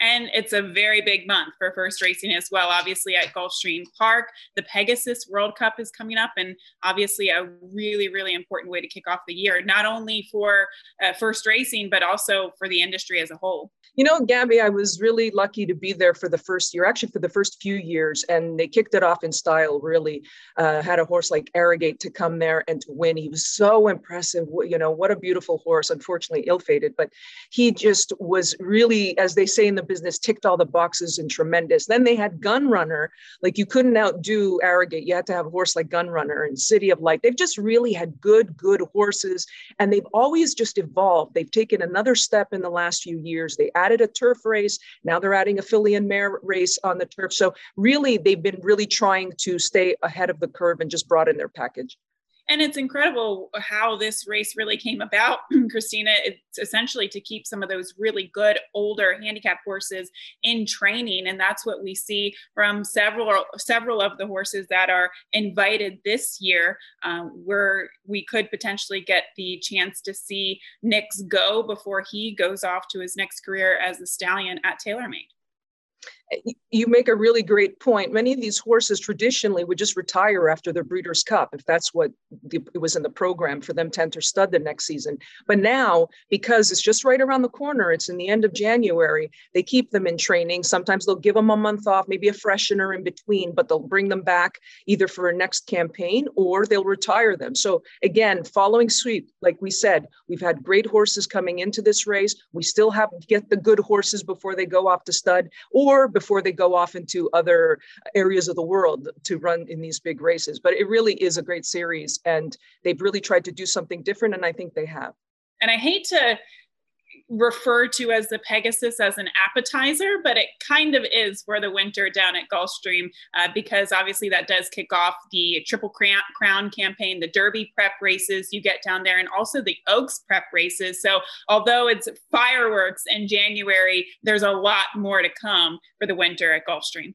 S3: And it's a very big month for first racing as well. Obviously, at Gulfstream Park, the Pegasus World Cup is coming up, and obviously, a really, really important way to kick off the year, not only for uh, first racing, but also for the industry as a whole.
S1: You know, Gabby, I was really lucky to be there for the first year, actually, for the first few years, and they kicked it off in style, really. Uh, had a horse like Arrogate to come there and to win. He was so impressive. You know, what a beautiful horse, unfortunately, ill fated, but he just was really, as they say in the business, ticked all the boxes and tremendous. Then they had Gun Runner, like you couldn't outdo Arrogate. You had to have a horse like Gun Runner and City of Light. They've just really had good, good horses, and they've always just evolved. They've taken another step in the last few years. They added a turf race. Now they're adding a filly and mare race on the turf. So really, they've been really trying to stay ahead of the curve and just broaden their package.
S3: And it's incredible how this race really came about, <clears throat> Christina. It's essentially to keep some of those really good older handicap horses in training, and that's what we see from several several of the horses that are invited this year. Um, where we could potentially get the chance to see Knicks Go before he goes off to his next career as a stallion at TaylorMade
S1: you make a really great point. Many of these horses traditionally would just retire after the Breeders' Cup if that's what the, it was in the program for them to enter stud the next season. But now, because it's just right around the corner, it's in the end of January, they keep them in training. Sometimes they'll give them a month off, maybe a freshener in between, but they'll bring them back either for a next campaign or they'll retire them. So again, following suit, like we said, we've had great horses coming into this race. We still have to get the good horses before they go off to stud or before they go off into other areas of the world to run in these big races. But it really is a great series, and they've really tried to do something different, and I think they have.
S3: And I hate to referred to as the Pegasus as an appetizer, but it kind of is for the winter down at Gulfstream uh, because obviously that does kick off the Triple Crown campaign, the Derby prep races you get down there, and also the Oaks prep races. So although it's fireworks in January, there's a lot more to come for the winter at Gulfstream.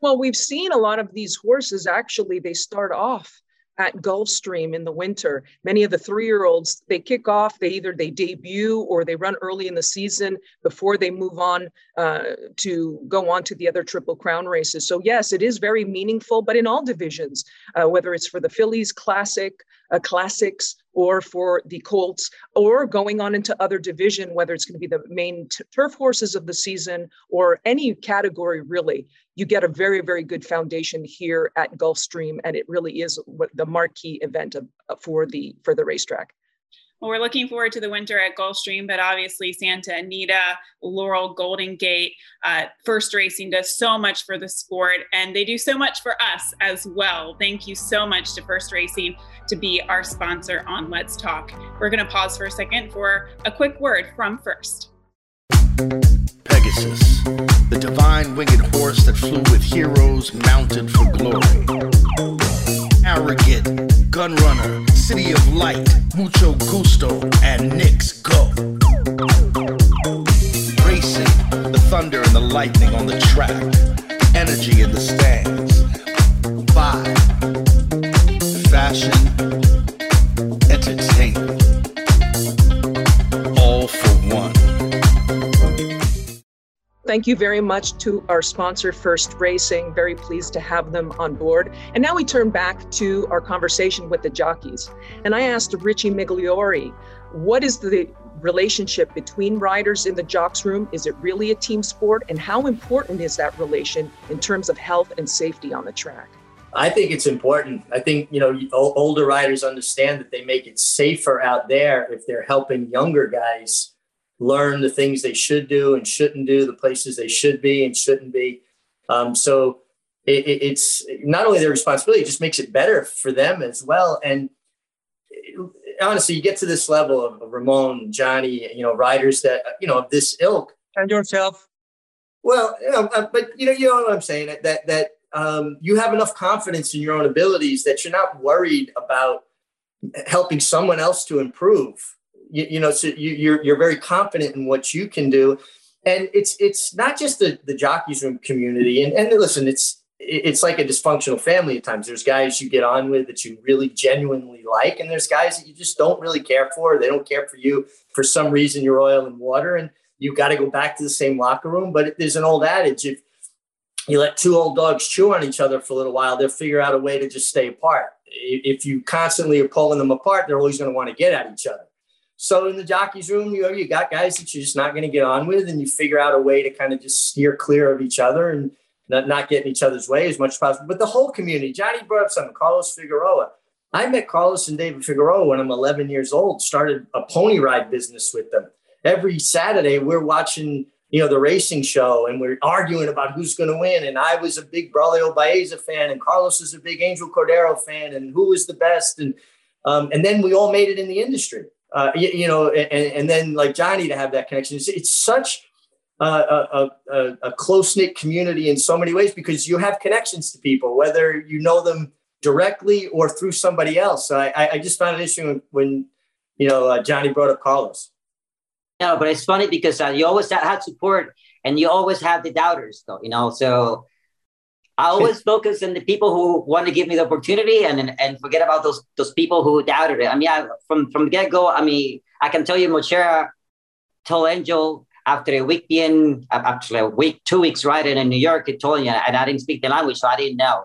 S1: Well, we've seen a lot of these horses actually, they start off at Gulfstream in the winter. Many of the three-year-olds, they kick off, they either they debut or they run early in the season before they move on uh, to go on to the other Triple Crown races. So yes, it is very meaningful, but in all divisions, uh, whether it's for the Fillies Classic, uh, Classics, or for the Colts, or going on into other division, whether it's going to be the main t- turf horses of the season or any category really, you get a very, very good foundation here at Gulfstream, and it really is what the marquee event of, for the for the racetrack.
S3: Well, we're looking forward to the winter at Gulfstream, but obviously Santa Anita, Laurel, Golden Gate, uh, First Racing does so much for the sport, and they do so much for us as well. Thank you so much to First Racing to be our sponsor on Let's Talk. We're going to pause for a second for a quick word from First.
S7: Pegasus, the divine winged horse that flew with heroes mounted for glory. Arrogate, Gunrunner, City of Light, Mucho Gusto, and Knicks Go. Racing, the thunder and the lightning on the track, energy in the stands. Five, fashion,
S1: Thank you very much to our sponsor, First Racing. Very pleased to have them on board. And now we turn back to our conversation with the jockeys. And I asked Richie Migliore, what is the relationship between riders in the jocks room? Is it really a team sport? And how important is that relation in terms of health and safety on the track?
S4: I think it's important. I think, you know, older riders understand that they make it safer out there if they're helping younger guys learn the things they should do and shouldn't do, the places they should be and shouldn't be. Um, so it, it's not only their responsibility, it just makes it better for them as well. And honestly, you get to this level of, Ramon, Johnny, you know, riders that you know of this ilk,
S5: and yourself.
S4: Well, you know, uh, but you know, you know what I'm saying. That that um, you have enough confidence in your own abilities that you're not worried about helping someone else to improve. You, you know, so you, you're you're very confident in what you can do, and it's it's not just the the jockeys room community. And and listen, it's it's like a dysfunctional family at times. There's guys you get on with that you really genuinely like, and there's guys that you just don't really care for. They don't care for you for some reason. You're oil and water, and you've got to go back to the same locker room. But there's an old adage: if you let two old dogs chew on each other for a little while, they'll figure out a way to just stay apart. If you constantly are pulling them apart, they're always going to want to get at each other. So in the jockey's room, you know, you got guys that you're just not going to get on with, and you figure out a way to kind of just steer clear of each other and not, not get in each other's way as much as possible. But the whole community, Johnny brought up something, Carlos Figueroa. I met Carlos and David Figueroa when I'm 11 years old, started a pony ride business with them. Every Saturday, we're watching, you know, the racing show and we're arguing about who's going to win. And I was a big Braulio Baeza fan and Carlos was a big Angel Cordero fan and who was the best. And, um, and then we all made it in the industry, uh, you, you, know, and, and then like Johnny to have that connection. It's, it's such a, a, a close knit community in so many ways because you have connections to people, whether you know them directly or through somebody else. So I, I just found an issue when, you know, uh, Johnny brought up Carlos.
S6: No, but it's funny because uh, you always had support and you always have the doubters, though, you know. So I always focus on the people who want to give me the opportunity and and forget about those those people who doubted it. I mean, I, from from get go, I mean, I can tell you, Mochera told Angel after a week being actually a week, two weeks riding in New York, he told me, and I didn't speak the language, so I didn't know,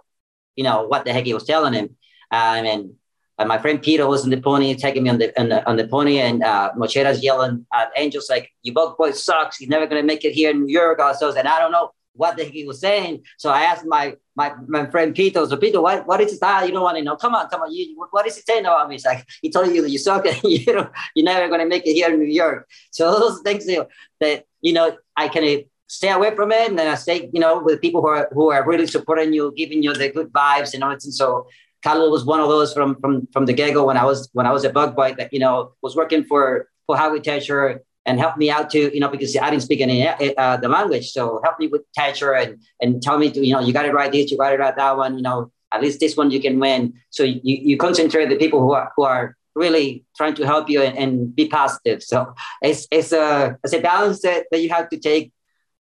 S6: you know, what the heck he was telling him. Um, and uh, my friend Peter was on the pony, taking me on the on the, on the pony, and uh, Mochera's yelling at Angels like, "You both boys sucks. He's never gonna make it here in New York." I Also, and I don't know what the heck he was saying. So I asked my my, my friend Peter, so Peter, what, what is his style? You don't want to know. Come on, come on. You, what is he saying about me? He's like, he told you that <laughs> you suck and you know, you're never going to make it here in New York. So those things you know, that, you know, I can stay away from it. And then I stay, you know, with people who are, who are really supporting you, giving you the good vibes and all that. And so Carlos was one of those from, from, from the get-go when I was, when I was a bug bite that, you know, was working for, for Howie Tesher and help me out to, you know, because I didn't speak any uh, the language. So help me with Tesher and and tell me to, you know, you got to write this, you got to write that one, you know, at least this one you can win. So you, you concentrate the people who are who are really trying to help you and, and be positive. So it's it's a it's a balance that, that you have to take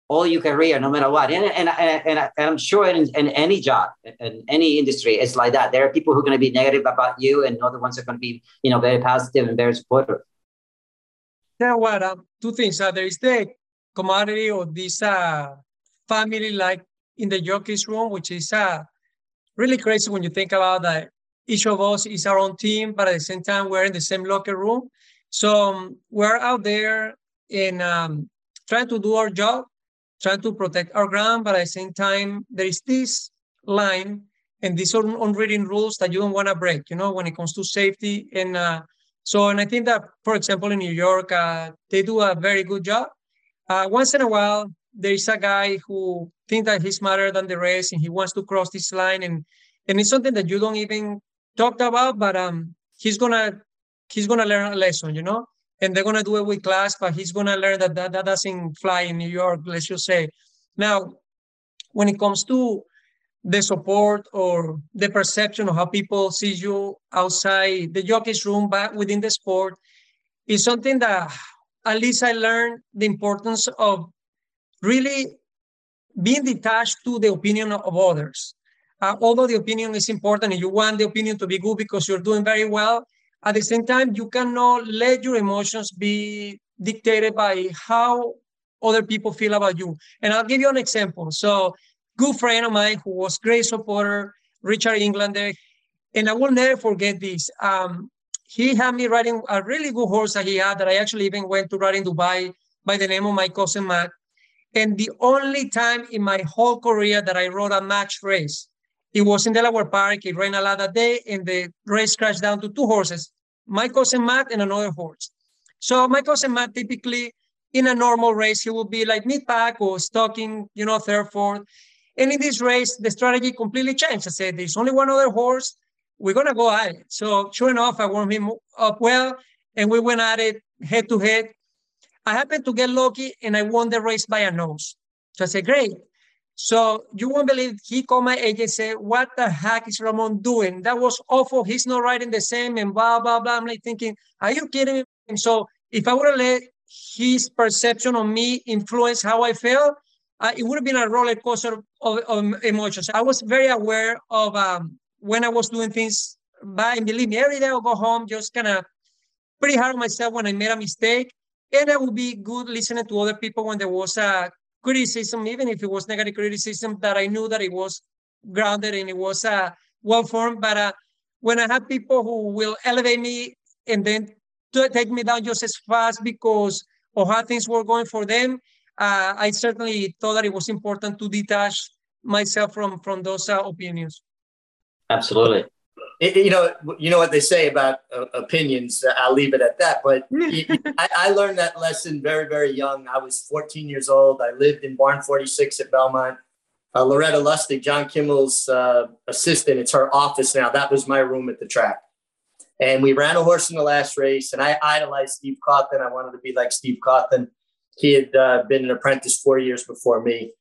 S6: all your career, no matter what. And and and, and, and I'm sure in, in any job, in any industry, it's like that. There are people who are going to be negative about you, and other ones are going to be, you know, very positive and very supportive.
S5: Two things. Uh, there is the commodity of this uh, family like in the jockeys room, which is uh, really crazy when you think about that each of us is our own team, but at the same time, we're in the same locker room. So um, we're out there in um, trying to do our job, trying to protect our ground, but at the same time, there is this line and these unwritten rules that you don't want to break, you know, when it comes to safety and uh, so, and I think that, for example, in New York, uh, they do a very good job. Uh, once in a while, there is a guy who thinks that he's smarter than the rest and he wants to cross this line, and and it's something that you don't even talk about, but um, he's gonna he's gonna learn a lesson, you know, and they're gonna do it with class, but he's gonna learn that that, that doesn't fly in New York, let's just say. Now, when it comes to the support or the perception of how people see you outside the jockey's room but within the sport is something that at least I learned the importance of really being detached to the opinion of others. Uh, although the opinion is important and you want the opinion to be good because you're doing very well, at the same time, you cannot let your emotions be dictated by how other people feel about you. And I'll give you an example. So, good friend of mine who was great supporter, Richard Englander, and I will never forget this. Um, he had me riding a really good horse that he had that I actually even went to ride in Dubai by the name of my cousin Matt. And the only time in my whole career that I rode a match race, it was in Delaware Park. It rained a lot that day, and the race crashed down to two horses, my cousin Matt and another horse. So my cousin Matt typically in a normal race, he will be like mid pack or stalking, you know, third, fourth. And in this race, the strategy completely changed. I said, there's only one other horse. We're going to go at it. So sure enough, I warmed him up well, and we went at it head to head. I happened to get lucky and I won the race by a nose. So I said, great. So you won't believe he called my agent and said, What the heck is Ramon doing? That was awful. He's not riding the same and blah, blah, blah. I'm like thinking, Are you kidding me? And so if I would have let his perception of me influence how I felt, uh, it would have been a roller coaster of, of, emotions. I was very aware of um, when I was doing things bad. And believe me, every day I'll go home just kind of pretty hard on myself when I made a mistake. And I would be good listening to other people when there was a criticism, even if it was negative criticism, that I knew that it was grounded and it was uh, well formed. But uh, when I have people who will elevate me and then take me down just as fast because of how things were going for them, uh, I certainly thought that it was important to detach myself from from those uh, opinions.
S6: Absolutely
S4: it, you know, you know what they say about uh, opinions. I'll leave it at that. But <laughs> I, I, learned that lesson very, very young. I was 14 years old. I lived in Barn 46 at Belmont. Uh, Loretta Lustig, John Kimmel's uh, assistant, it's her office now. That was my room at the track. And we ran a horse in the last race, and I idolized Steve Cauthen. I wanted to be like Steve Cauthen. He had uh, been an apprentice four years before me.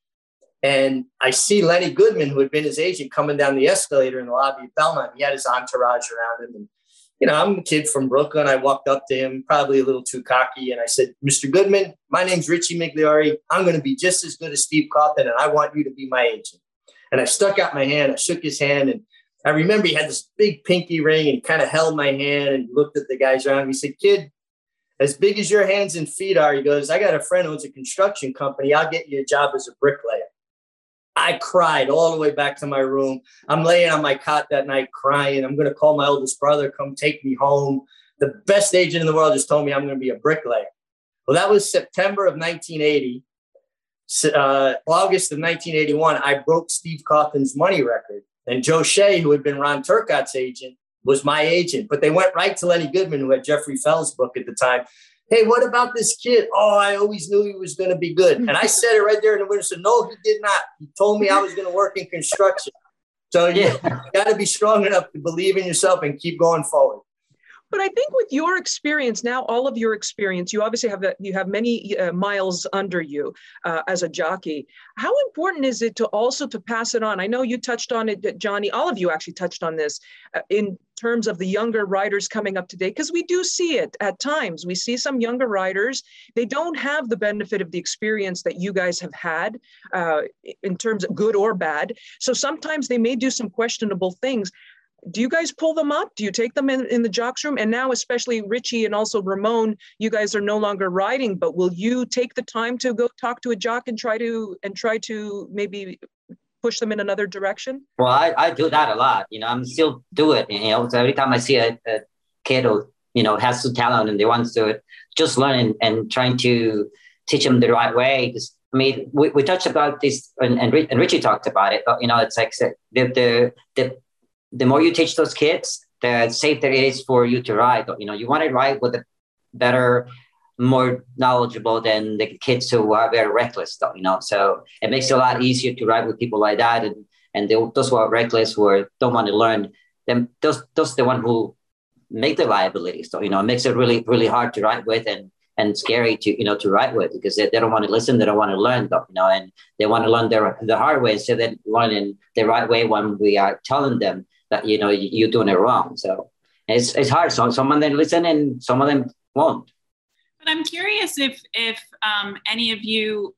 S4: And I see Lenny Goodman, who had been his agent, coming down the escalator in the lobby of Belmont. He had his entourage around him. And, you know, I'm a kid from Brooklyn. I walked up to him, probably a little too cocky, and I said, Mr. Goodman, my name's Richie Migliore. I'm going to be just as good as Steve Cauthen, and I want you to be my agent. And I stuck out my hand, I shook his hand, and I remember he had this big pinky ring and kind of held my hand and looked at the guys around. He said, Kid, as big as your hands and feet are, he goes, I got a friend who owns a construction company. I'll get you a job as a bricklayer. I cried all the way back to my room. I'm laying on my cot that night crying. I'm going to call my oldest brother, come take me home. The best agent in the world just told me I'm going to be a bricklayer. Well, that was September of 1980. Uh, August of 1981, I broke Steve Cauthen's money record. And Joe Shea, who had been Ron Turcotte's agent, was my agent. But they went right to Lenny Goodman, who had Jeffrey Fell's book at the time, Hey, what about this kid? Oh, I always knew he was going to be good. And I said it right there in the window. Said, no, he did not. He told me I was going to work in construction. So yeah. you got to be strong enough to believe in yourself and keep going forward.
S1: But I think with your experience now, all of your experience, you obviously have a, you have many uh, miles under you uh, as a jockey. How important is it to also to pass it on? I know you touched on it, Johnny. All of you actually touched on this uh, in terms of the younger riders coming up today, because we do see it at times. We see some younger riders; they don't have the benefit of the experience that you guys have had uh, in terms of good or bad. So sometimes they may do some questionable things do you guys pull them up? Do you take them in, in the jocks room? And now, especially Richie and also Ramon, you guys are no longer riding, but will you take the time to go talk to a jock and try to and try to maybe push them in another direction?
S6: Well, I, I do that a lot. You know, I'm still do it. You know, so every time I see a, a kid who you know has some talent and they want to just learning and trying to teach them the right way. Just, I mean, we, we touched about this, and, and, and Richie talked about it. But you know, it's like the the the the more you teach those kids, the safer it is for you to ride. You know, you want to ride with a better, more knowledgeable than the kids who are very reckless, though. You know, so it makes it a lot easier to ride with people like that, and and they, those who are reckless, who don't want to learn, then those those the one who make the liabilities. So you know, it makes it really really hard to ride with, and and scary to you know to write with because they, they don't want to listen they don't want to learn though you know and they want to learn their the hard way instead of learning the right way when we are telling them that you know you're doing it wrong. So it's it's hard. So some of them listen and some of them won't.
S3: But I'm curious if if um, any of you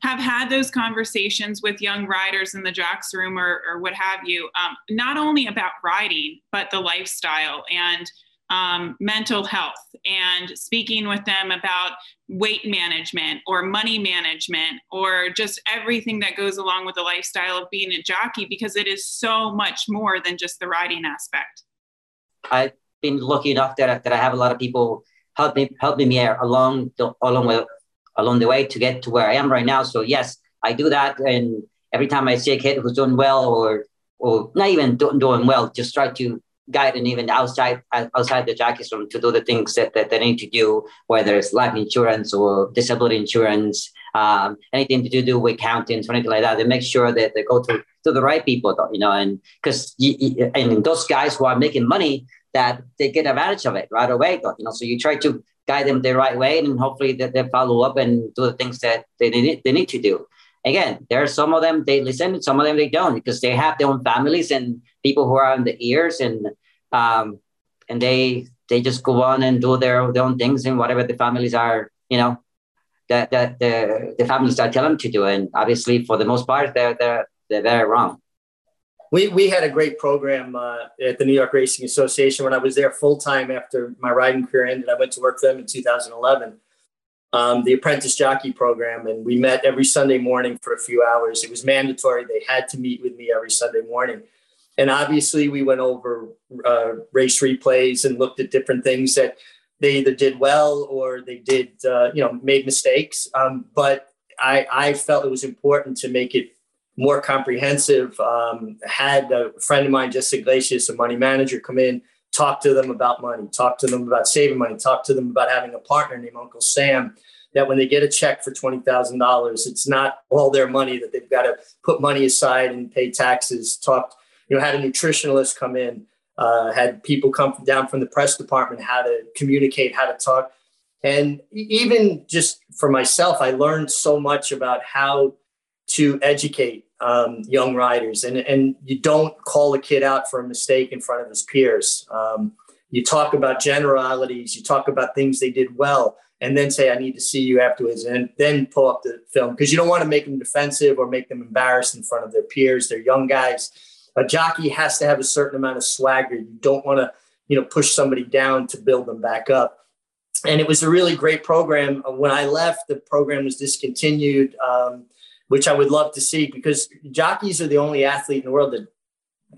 S3: have had those conversations with young riders in the jocks room or, or what have you, um, not only about riding, but the lifestyle and um, mental health and speaking with them about weight management or money management or just everything that goes along with the lifestyle of being a jockey because it is so much more than just the riding aspect.
S6: I've been lucky enough that, that I have a lot of people help me helping me along the along with along the way to get to where I am right now. So yes, I do that, and every time I see a kid who's doing well or or not even doing well, just try to guide and even outside outside the jockeys room to do the things that, that they need to do, whether it's life insurance or disability insurance, um, anything to do with accountants or anything like that. They make sure that they go to, to the right people, you know, and because and those guys who are making money, that they get advantage of it right away, you know. So you try to guide them the right way, and hopefully that they follow up and do the things that they need, they need to do. Again, there are some of them they listen, some of them they don't because they have their own families and people who are on the ears, and um, and they they just go on and do their, their own things and whatever the families are, you know, that that the the families are telling them to do. And obviously, for the most part, they're they're they're very wrong.
S4: We, we had a great program uh, at the New York Racing Association when I was there full time after my riding career ended. I went to work for them in 2011, um, the apprentice jockey program, and we met every Sunday morning for a few hours. It was mandatory; they had to meet with me every Sunday morning, and obviously we went over uh, race replays and looked at different things that they either did well or they did, uh, you know, made mistakes. Um, but I, I felt it was important to make it more comprehensive. Um, had a friend of mine, Jesse Iglesias, a money manager, come in, talk to them about money, talk to them about saving money, talk to them about having a partner named Uncle Sam. That when they get a check for twenty thousand dollars, it's not all their money. That they've got to put money aside and pay taxes. Talked, you know, had a nutritionalist come in, uh, had people come down from the press department how to communicate, how to talk, and even just for myself, I learned so much about how to educate um, young riders, and and you don't call a kid out for a mistake in front of his peers. Um, you talk about generalities, you talk about things they did well, and then say, "I need to see you afterwards," and then pull up the film because you don't want to make them defensive or make them embarrassed in front of their peers. They're young guys. A jockey has to have a certain amount of swagger. You don't want to, you know, push somebody down to build them back up. And it was a really great program. When I left, the program was discontinued. Um, which I would love to see because jockeys are the only athlete in the world that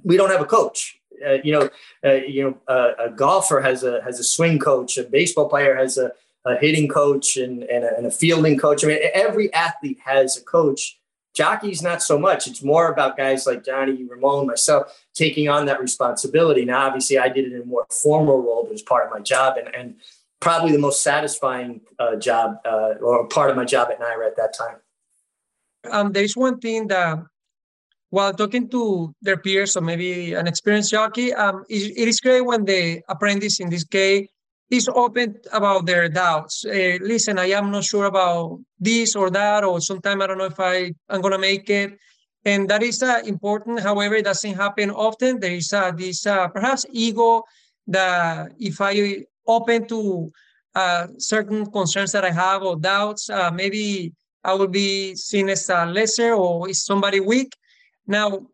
S4: we don't have a coach. Uh, you know, uh, you know, uh, a golfer has a has a swing coach. A baseball player has a, a hitting coach and and a, and a, fielding coach. I mean, every athlete has a coach. Jockeys, not so much. It's more about guys like Johnny, Ramon, myself taking on that responsibility. Now, obviously, I did it in a more formal role, but it was part of my job and and probably the most satisfying uh, job uh, or part of my job at NYRA at that time
S5: um, there's one thing that while talking to their peers or maybe an experienced jockey, um, it, it is great when the apprentice in this case is open about their doubts. Uh, listen, I am not sure about this or that, or sometime I don't know if I am gonna make it. And that is uh, important. However, it doesn't happen often. There is uh, this uh, perhaps ego that if I open to uh, certain concerns that I have or doubts, uh, maybe I will be seen as a lesser or is somebody weak. Now,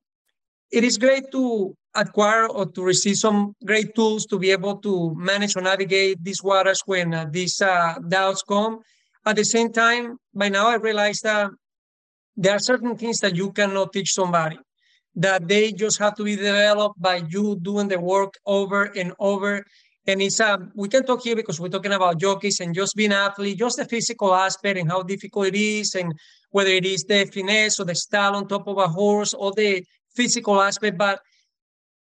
S5: it is great to acquire or to receive some great tools to be able to manage or navigate these waters when uh, these uh, doubts come. At the same time, by now I realize that there are certain things that you cannot teach somebody, that they just have to be developed by you doing the work over and over and it's um, we can talk here because we're talking about jockeys and just being athlete, just the physical aspect and how difficult it is, and whether it is the finesse or the style on top of a horse, or the physical aspect. But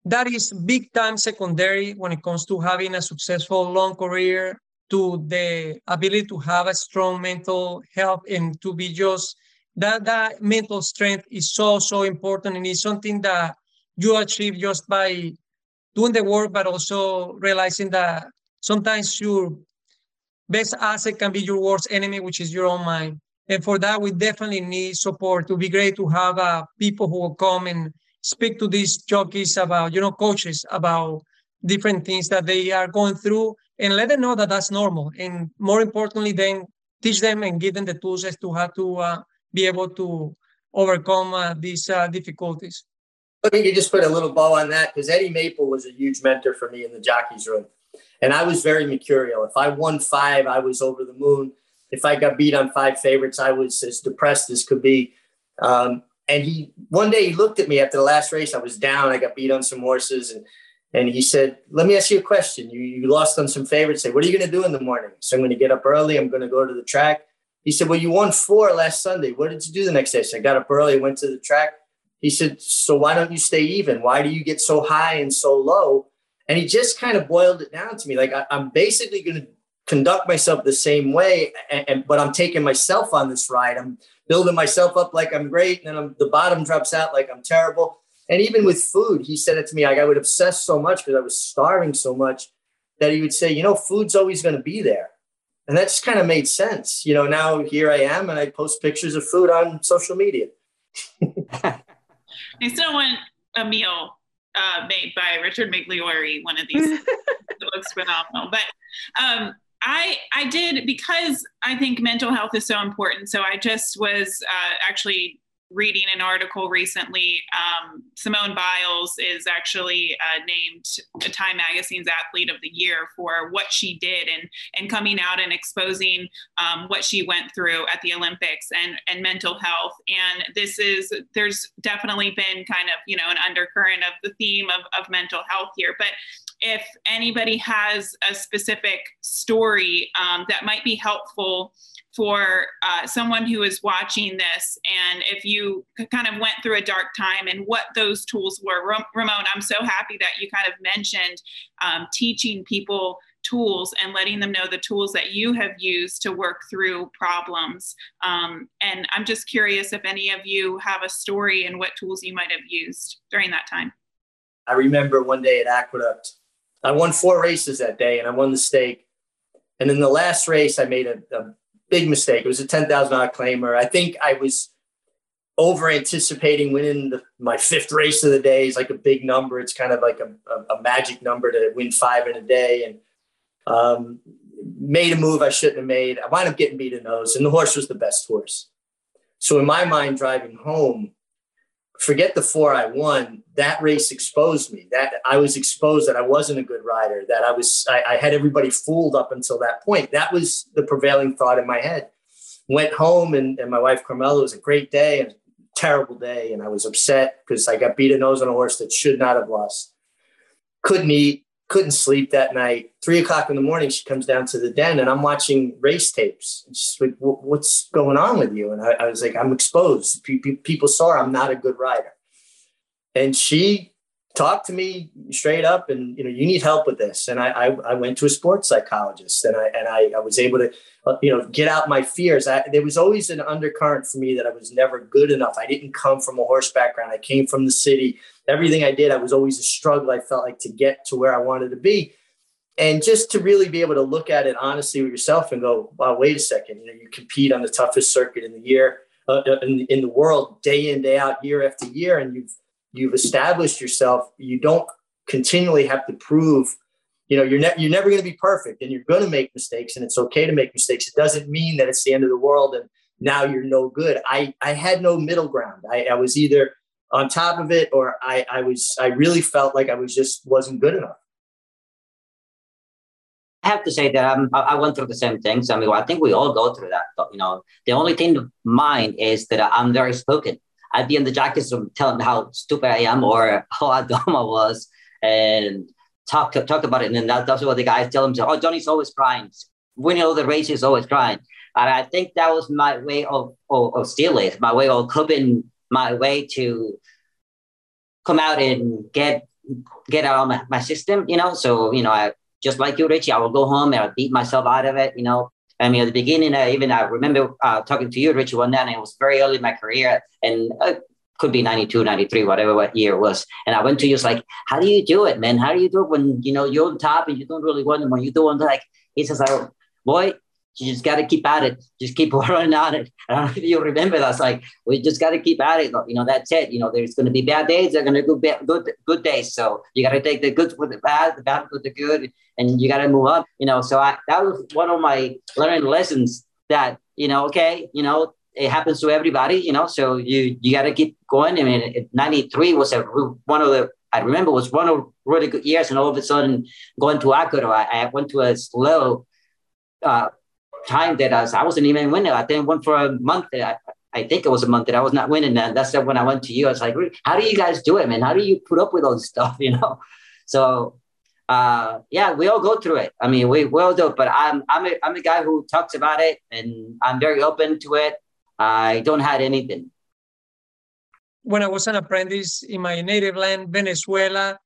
S5: that is big time secondary when it comes to having a successful long career, to the ability to have a strong mental health and to be just that that mental strength is so so important and it's something that you achieve just by doing the work, but also realizing that sometimes your best asset can be your worst enemy, which is your own mind. And for that, we definitely need support. It would be great to have uh, people who will come and speak to these jockeys about, you know, coaches about different things that they are going through and let them know that that's normal. And more importantly, then teach them and give them the tools as to how to uh, be able to overcome uh, these uh, difficulties.
S4: Let me just put a little bow on that because Eddie Maple was a huge mentor for me in the jockeys room. And I was very mercurial. If I won five, I was over the moon. If I got beat on five favorites, I was as depressed as could be. Um, and he one day he looked at me after the last race. I was down. I got beat on some horses, and and he said, "Let me ask you a question. You you lost on some favorites. Say, what are you going to do in the morning? So I'm going to get up early. I'm going to go to the track. He said, Well, you won four last Sunday. What did you do the next day? So I got up early, went to the track. He said, So why don't you stay even? Why do you get so high and so low? And he just kind of boiled it down to me. Like I, am basically going to conduct myself the same way, and, and, but I'm taking myself on this ride. I'm building myself up like I'm great, and then I'm, the bottom drops out like I'm terrible. And even with food, he said it to me. Like I would obsess so much because I was starving so much that he would say, you know, food's always going to be there and that just kind of made sense. You know, now here I am and I post pictures of food on social media. <laughs>
S3: I still want a meal uh, made by Richard Migliore, one of these. <laughs> it looks phenomenal. But um, I, I did because I think mental health is so important. So I just was uh, actually reading an article recently. Um, Simone Biles is actually uh, named Time Magazine's Athlete of the Year for what she did and and coming out and exposing um, what she went through at the Olympics and and mental health. And this is there's definitely been kind of you know an undercurrent of the theme of of mental health here, but if anybody has a specific story um, that might be helpful for uh, someone who is watching this. And if you kind of went through a dark time and what those tools were ramon i'm so happy that you kind of mentioned um, teaching people tools and letting them know the tools that you have used to work through problems. Um, and i'm just curious if any of you have a story and what tools you might have used during that time.
S4: I remember one day at aqueduct i won four races that day and i won the stake and in the last race i made a, a big mistake. It was a ten thousand dollar claimer. I think I was over anticipating winning the, my fifth race of the day. It's like a big number. It's kind of like a, a, a magic number to win five in a day, and um, made a move I shouldn't have made. I wound up getting beat in those, and the horse was the best horse. So in my mind, driving home, forget the four I won. That race exposed me. That I was exposed that I wasn't a good rider. That I was I, I, had everybody fooled up until that point. That was the prevailing thought in my head. Went home and, and my wife Carmela was a great day and terrible day, and I was upset because I got beat a nose on a horse that should not have lost. Couldn't eat couldn't sleep that night. Three o'clock in the morning, she comes down to the den and I'm watching race tapes. she's like, what's going on with you? And I, I was like, I'm exposed. people saw her. I'm not a good rider. And she talked to me straight up and, you know, you need help with this. And I, I, I went to a sports psychologist and I, and I, I was able to, uh, you know, get out my fears. I, there was always an undercurrent for me that I was never good enough. I didn't come from a horse background. I came from the city everything I did, I was always a struggle. I felt like to get to where I wanted to be. And just to really be able to look at it honestly with yourself and go, wow, wait a second, you know, you compete on the toughest circuit in the year, uh in, in the world, day in, day out, year after year, and you've you've established yourself. You don't continually have to prove you know you're, ne- you're never going to be perfect and you're going to make mistakes and it's okay to make mistakes it doesn't mean that it's the end of the world and now you're no good i i had no middle ground i, I was either on top of it, or I, I was I really felt like I was just wasn't good enough.
S6: I have to say that I went through the same things. I mean, I think we all go through that. But, you know, the only thing of mine is that I'm very spoken. I'd be in the jackets room telling how stupid I am or how <laughs> dumb I was, and talk talk about it. And then that, that's what the guys tell him. Oh, Johnny's always crying. Winning all the races, always crying. And I think that was my way of of, of stealing, my way of coping my way to come out and get get out of my, my system, you know. So, you know, I just like you, Richie, I will go home and I'll beat myself out of it, you know. I mean, at the beginning, I even I remember uh, talking to you, Richie, one day, and it was very early in my career, and uh, could be 92, 93, whatever what year it was. And I went to you, was like, how do you do it, man? How do you do it when, you know, you're on top and you don't really want them when you do it? Like, he says, like, boy, you just got to keep at it. Just keep <laughs> running on it. I don't know if you remember that's like we just got to keep at it. You know, that's it. You know, there's going to be bad days. They're going to be good, good days. So you got to take the good with the bad, the bad with the good, and you got to move up. You know, so I, that was one of my learning lessons that you know, okay, you know, it happens to everybody, you know. So you you got to keep going. I mean, '93 was a one of the I remember was one of really good years, and all of a sudden going to Acro, I, I went to a slow uh, time that I, was, I wasn't even winning. I think went for a month. I, I think it was a month that I was not winning. And that's when I went to you. I was like, how do you guys do it, man? How do you put up with all this stuff, <laughs> you know? So uh, yeah, we all go through it. I mean, we will do it, but I'm I'm a, I'm a guy who talks about it, and I'm very open to it. I don't hide anything.
S5: When I was an apprentice in my native land, Venezuela,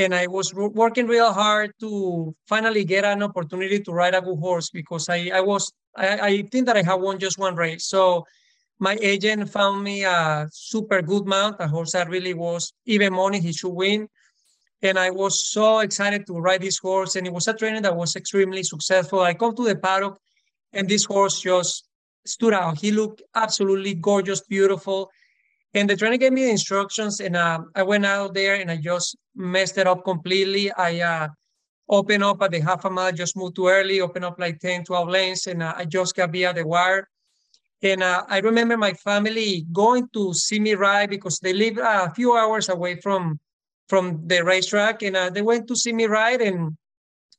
S5: and I was working real hard to finally get an opportunity to ride a good horse because I I was I, I think that I have won just one race. So my agent found me a super good mount, a horse that really was even money he should win. And I was so excited to ride this horse. And it was a trainer that was extremely successful. I come to the paddock and this horse just stood out. He looked absolutely gorgeous, beautiful. And the trainer gave me the instructions, and uh, I went out there and I just messed it up completely. I uh, opened up at the half a mile, just moved too early, opened up like 10, 12 lanes, and uh, I just got via the wire. And uh, I remember my family going to see me ride because they live a few hours away from from the racetrack, and uh, they went to see me ride. And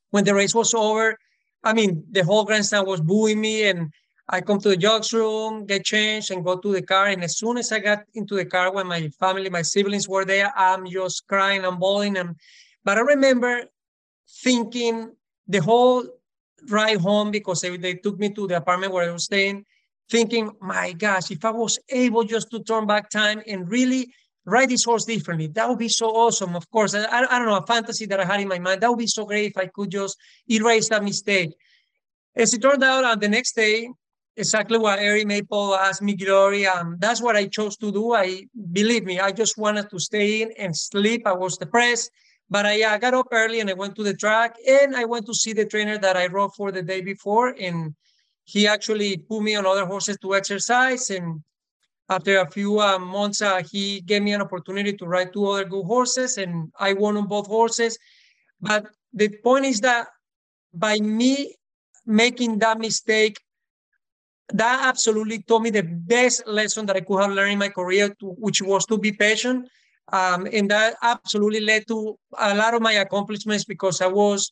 S5: when the race was over, I mean, the whole grandstand was booing me, and I come to the judge's room, get changed, and go to the car. And as soon as I got into the car, when my family, my siblings were there, I'm just crying and bawling. And but I remember thinking the whole ride home because they, they took me to the apartment where I was staying, thinking, my gosh, if I was able just to turn back time and really ride this horse differently, that would be so awesome. Of course, I, I don't know, a fantasy that I had in my mind. That would be so great if I could just erase that mistake. As it turned out, on the next day, exactly what Eric Maple asked me, Glory. Um, that's what I chose to do. I believe me, I just wanted to stay in and sleep. I was depressed, but I uh, got up early and I went to the track and I went to see the trainer that I rode for the day before. And he actually put me on other horses to exercise. And after a few uh, months, uh, he gave me an opportunity to ride two other good horses, and I won on both horses. But the point is that by me making that mistake that absolutely taught me the best lesson that I could have learned in my career, to, which was to be patient. Um, and that absolutely led to a lot of my accomplishments because I was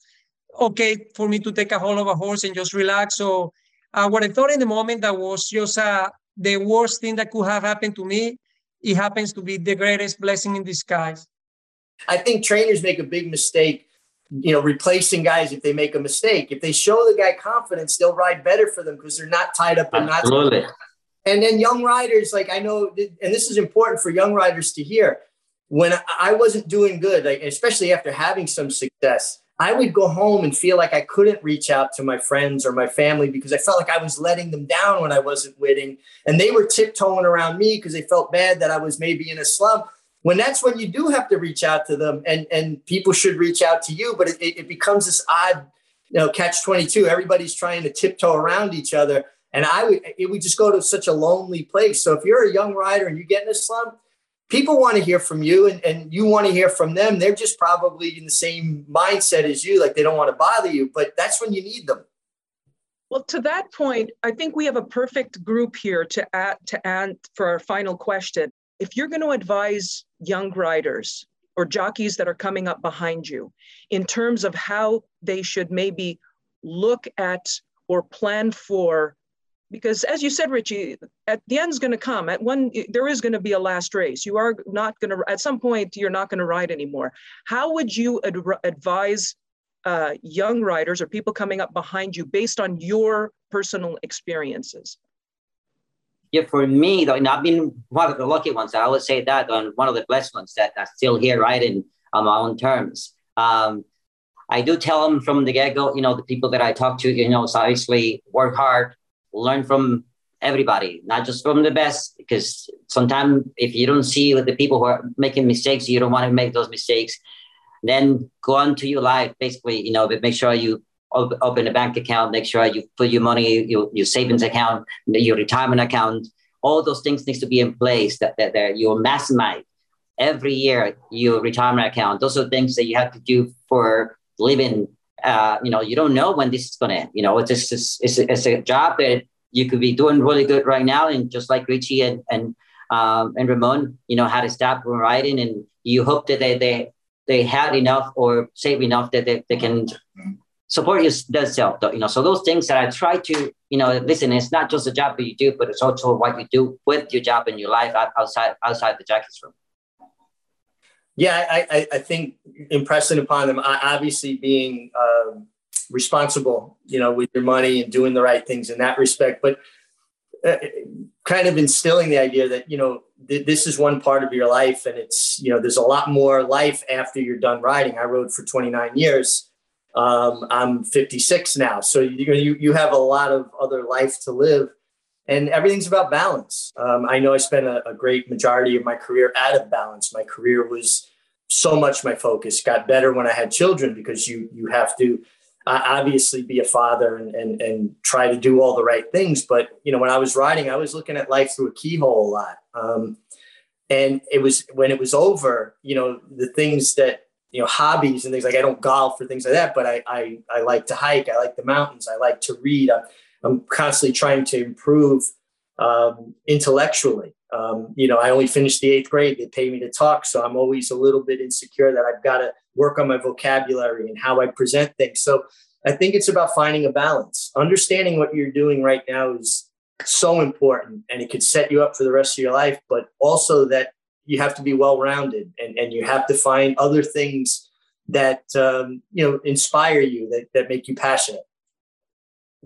S5: okay for me to take a hold of a horse and just relax. So, uh, what I thought in the moment that was just uh, the worst thing that could have happened to me, it happens to be the greatest blessing in disguise.
S4: I think trainers make a big mistake you know, replacing guys if they make a mistake. If they show the guy confidence, they'll ride better for them because they're not tied up and not.
S6: Absolutely.
S4: And then young riders, like I know, and this is important for young riders to hear. When I wasn't doing good, like especially after having some success, I would go home and feel like I couldn't reach out to my friends or my family because I felt like I was letting them down when I wasn't winning. And they were tiptoeing around me because they felt bad that I was maybe in a slump when that's when you do have to reach out to them and and people should reach out to you but it, it becomes this odd you know catch 22 everybody's trying to tiptoe around each other. And i would it would just go to such a lonely place. So if you're a young rider and you get in a slump people want to hear from you and, and you want to hear from them. They're just probably in the same mindset as you like they don't want to bother you but that's when you need them.
S1: Well, to that point, I think we have a perfect group here to add to add for our final question. If you're going to advise young riders or jockeys that are coming up behind you in terms of how they should maybe look at or plan for because as you said richie at the end's going to come. At one there is going to be a last race. You are not going to at some point you're not going to ride anymore. How would you ad- advise uh, young riders or people coming up behind you based on your personal experiences
S6: yeah, for me, though, I've been one of the lucky ones. I would say that, and one of the blessed ones that are still here riding on my own terms. Um, I do tell them from the get go, you know, the people that I talk to, you know, so obviously work hard, learn from everybody, not just from the best, because sometimes if you don't see the people who are making mistakes, you don't want to make those mistakes. Then go on to your life, basically, you know, but make sure you open a bank account, make sure you put your money, your, your savings account, your retirement account, all those things needs to be in place that, that, that you maximize every year your retirement account. Those are things that you have to do for living. Uh, you know, you don't know when this is going to end. You know, it's just it's, it's, a, it's a job that you could be doing really good right now, and just like Richie and and um, and Ramon, you know, had to stop writing, and you hope that they they they had enough or save enough that they, they can support your themselves. You know, so those things that I try to, you know, listen, it's not just a job that you do, but it's also what you do with your job and your life outside outside the jackets room.
S4: Yeah, I, I, I think impressing upon them, obviously being um, responsible, you know, with your money and doing the right things in that respect, but uh, kind of instilling the idea that you know th- this is one part of your life, and it's you know there's a lot more life after you're done riding. I rode for 29 years. Um, I'm 56 now, so you you you have a lot of other life to live, and everything's about balance. Um, I know I spent a, a great majority of my career out of balance. My career was so much my focus. Got better when I had children because you you have to obviously be a father and, and and try to do all the right things. But you know, when I was riding, I was looking at life through a keyhole a lot. Um, and it was when it was over, you know, the things that you know, hobbies and things like I don't golf or things like that, but I I, I like to hike. I like the mountains. I like to read. I'm, I'm constantly trying to improve um, intellectually. Um, you know, I only finished the eighth grade. They pay me to talk, so I'm always a little bit insecure that I've got to work on my vocabulary and how I present things. So I think it's about finding a balance. Understanding what you're doing right now is so important, and it could set you up for the rest of your life. But also that you have to be well-rounded, and, and you have to find other things that um, you know inspire you, that that make you passionate.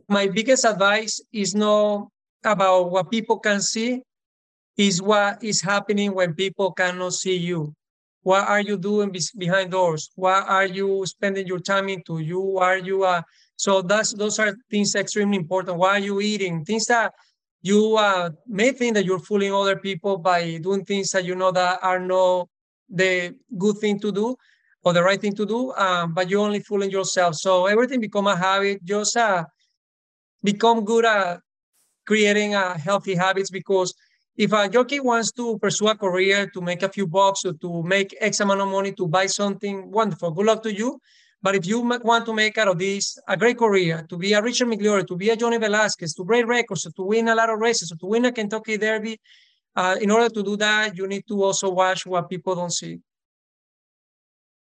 S5: My biggest advice is not about what people can see is what is happening when people cannot see you. What are you doing behind doors? What are you spending your time into? You are you uh so that's those are things extremely important. What are you eating? Things that you uh, may think that you're fooling other people by doing things that you know that are not the good thing to do or the right thing to do, um, but you're only fooling yourself. So everything become a habit. Just uh, become good at creating uh, healthy habits because if a jockey wants to pursue a career to make a few bucks or to make X amount of money to buy something, wonderful. Good luck to you. But if you want to make out of this a great career, to be a Richard Migliore, to be a Johnny Velazquez, to break records, to win a lot of races, or to win a Kentucky Derby, uh, in order to do that, you need to also watch what people don't see.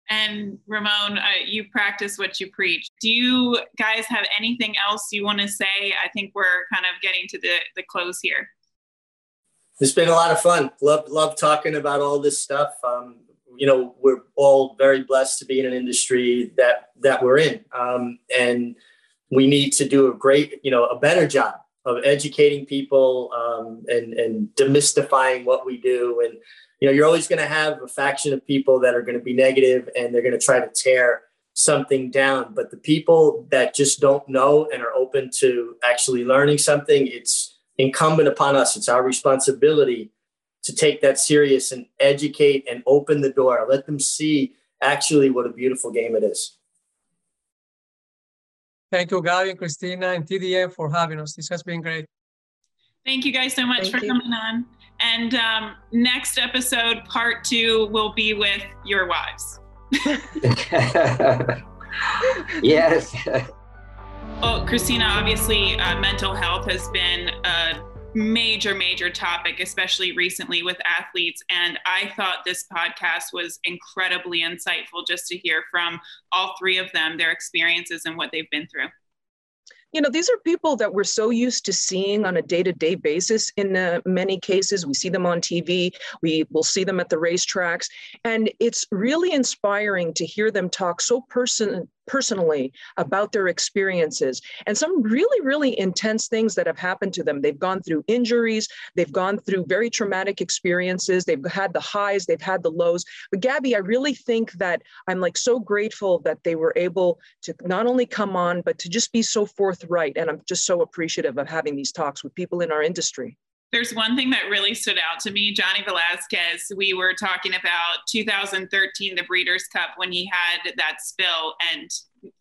S3: And Ramon, uh, you practice what you preach. Do you guys have anything else you want to say? I think we're kind of getting to the, the close here.
S4: It's been a lot of fun. Love love talking about all this stuff. Um, you know, we're all very blessed to be in an industry that that we're in, um, and we need to do a great, you know, a better job of educating people um, and and demystifying what we do. And you know, you're always going to have a faction of people that are going to be negative and they're going to try to tear something down. But the people that just don't know and are open to actually learning something, it's incumbent upon us. It's our responsibility to take that serious and educate and open the door. Let them see actually what a beautiful game it is.
S5: Thank you, Gabby and Christina and TDN for having us. This has been great.
S3: Thank you guys so much Thank for you. coming on. And um, next episode, part two, will be with your wives. <laughs>
S6: yes.
S3: Well, Christina, obviously, uh, mental health has been a major, major topic, especially recently with athletes. And I thought this podcast was incredibly insightful just to hear from all three of them, their experiences and what they've been through.
S1: You know these are people that we're so used to seeing on a day-to-day basis. In uh, many cases we see them on tv we will see them at the racetracks. And it's really inspiring to hear them talk so person personally about their experiences and some really, really intense things that have happened to them. They've gone through injuries, they've gone through very traumatic experiences, they've had the highs, they've had the lows. But Gabby, I really think that I'm like so grateful that they were able to not only come on, but to just be so forthright. And I'm just so appreciative of having these talks with people in our industry.
S3: There's one thing that really stood out to me. Johnny Velazquez, we were talking about 2013, the Breeders' Cup, when he had that spill and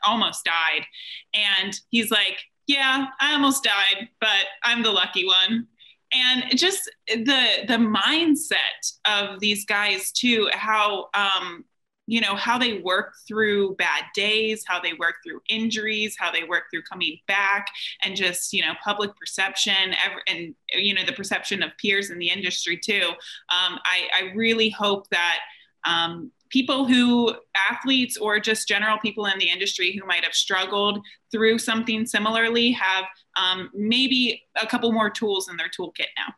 S3: almost died. And he's like, Yeah, I almost died, but I'm the lucky one. And just the the mindset of these guys too, how um, you know how they work through bad days how they work through injuries how they work through coming back and just you know public perception and you know the perception of peers in the industry too. Um, I, I really hope that um, people who athletes or just general people in the industry who might have struggled through something similarly have um, maybe a couple more tools in their toolkit now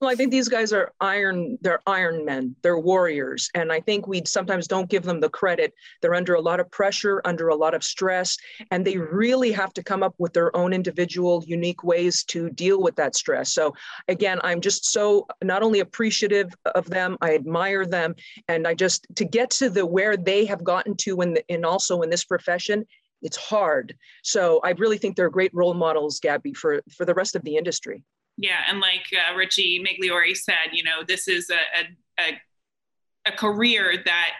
S1: well, I think these guys are iron, they're iron men, they're warriors. And I think we sometimes don't give them the credit. They're under a lot of pressure, under a lot of stress, and they really have to come up with their own individual, unique ways to deal with that stress. So, again, I'm just so not only appreciative of them, I admire them. And I just, to get to the where they have gotten to in, in also in this profession, it's hard. So I really think they're great role models, Gabby, for, for the rest of the industry.
S3: Yeah, and like uh, Richie Migliore said, you know, this is a, a, a career that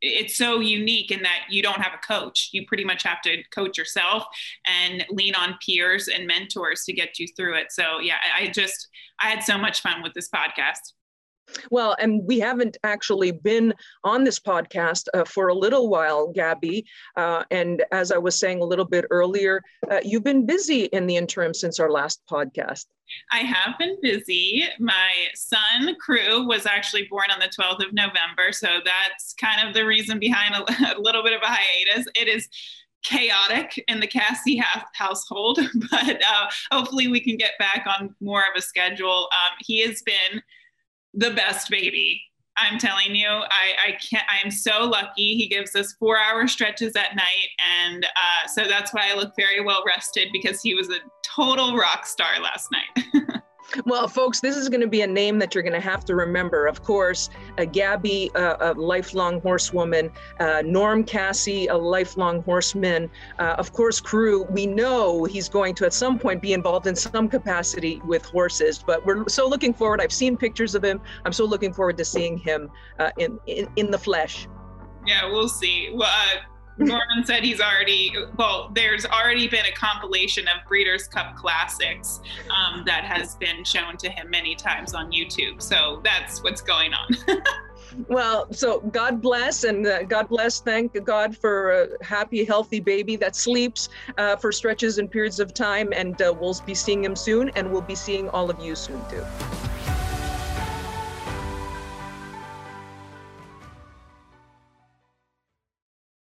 S3: it's so unique in that you don't have a coach. You pretty much have to coach yourself and lean on peers and mentors to get you through it. So yeah, I just I had so much fun with this podcast.
S1: Well, and we haven't actually been on this podcast uh, for a little while, Gabby. Uh, and as I was saying a little bit earlier, uh, you've been busy in the interim since our last podcast.
S3: I have been busy. My son, Crew, was actually born on the 12th of November. So that's kind of the reason behind a, <laughs> a little bit of a hiatus. It is chaotic in the Casse household, <laughs> but uh, hopefully we can get back on more of a schedule. Um, he has been the best baby. I'm telling you, I, I can't, I am so lucky. He gives us four hour stretches at night. And uh, so that's why I look very well rested because he was a total rock star last night. <laughs>
S1: Well, folks, this is going to be a name that you're going to have to remember. Of course, uh, Gabby, uh, a lifelong horsewoman, uh, Norm Casse, a lifelong horseman. Uh, of course, Crew, we know he's going to at some point be involved in some capacity with horses, but we're so looking forward. I've seen pictures of him. I'm so looking forward to seeing him uh, in, in, in the flesh.
S3: Yeah, we'll see. Well, uh, Norman said he's already, well, there's already been a compilation of Breeders' Cup classics um, that has been shown to him many times on YouTube. So that's what's going on. <laughs>
S1: well, so God bless and uh, God bless, thank God for a happy, healthy baby that sleeps uh, for stretches and periods of time. And uh, we'll be seeing him soon, and we'll be seeing all of you soon too.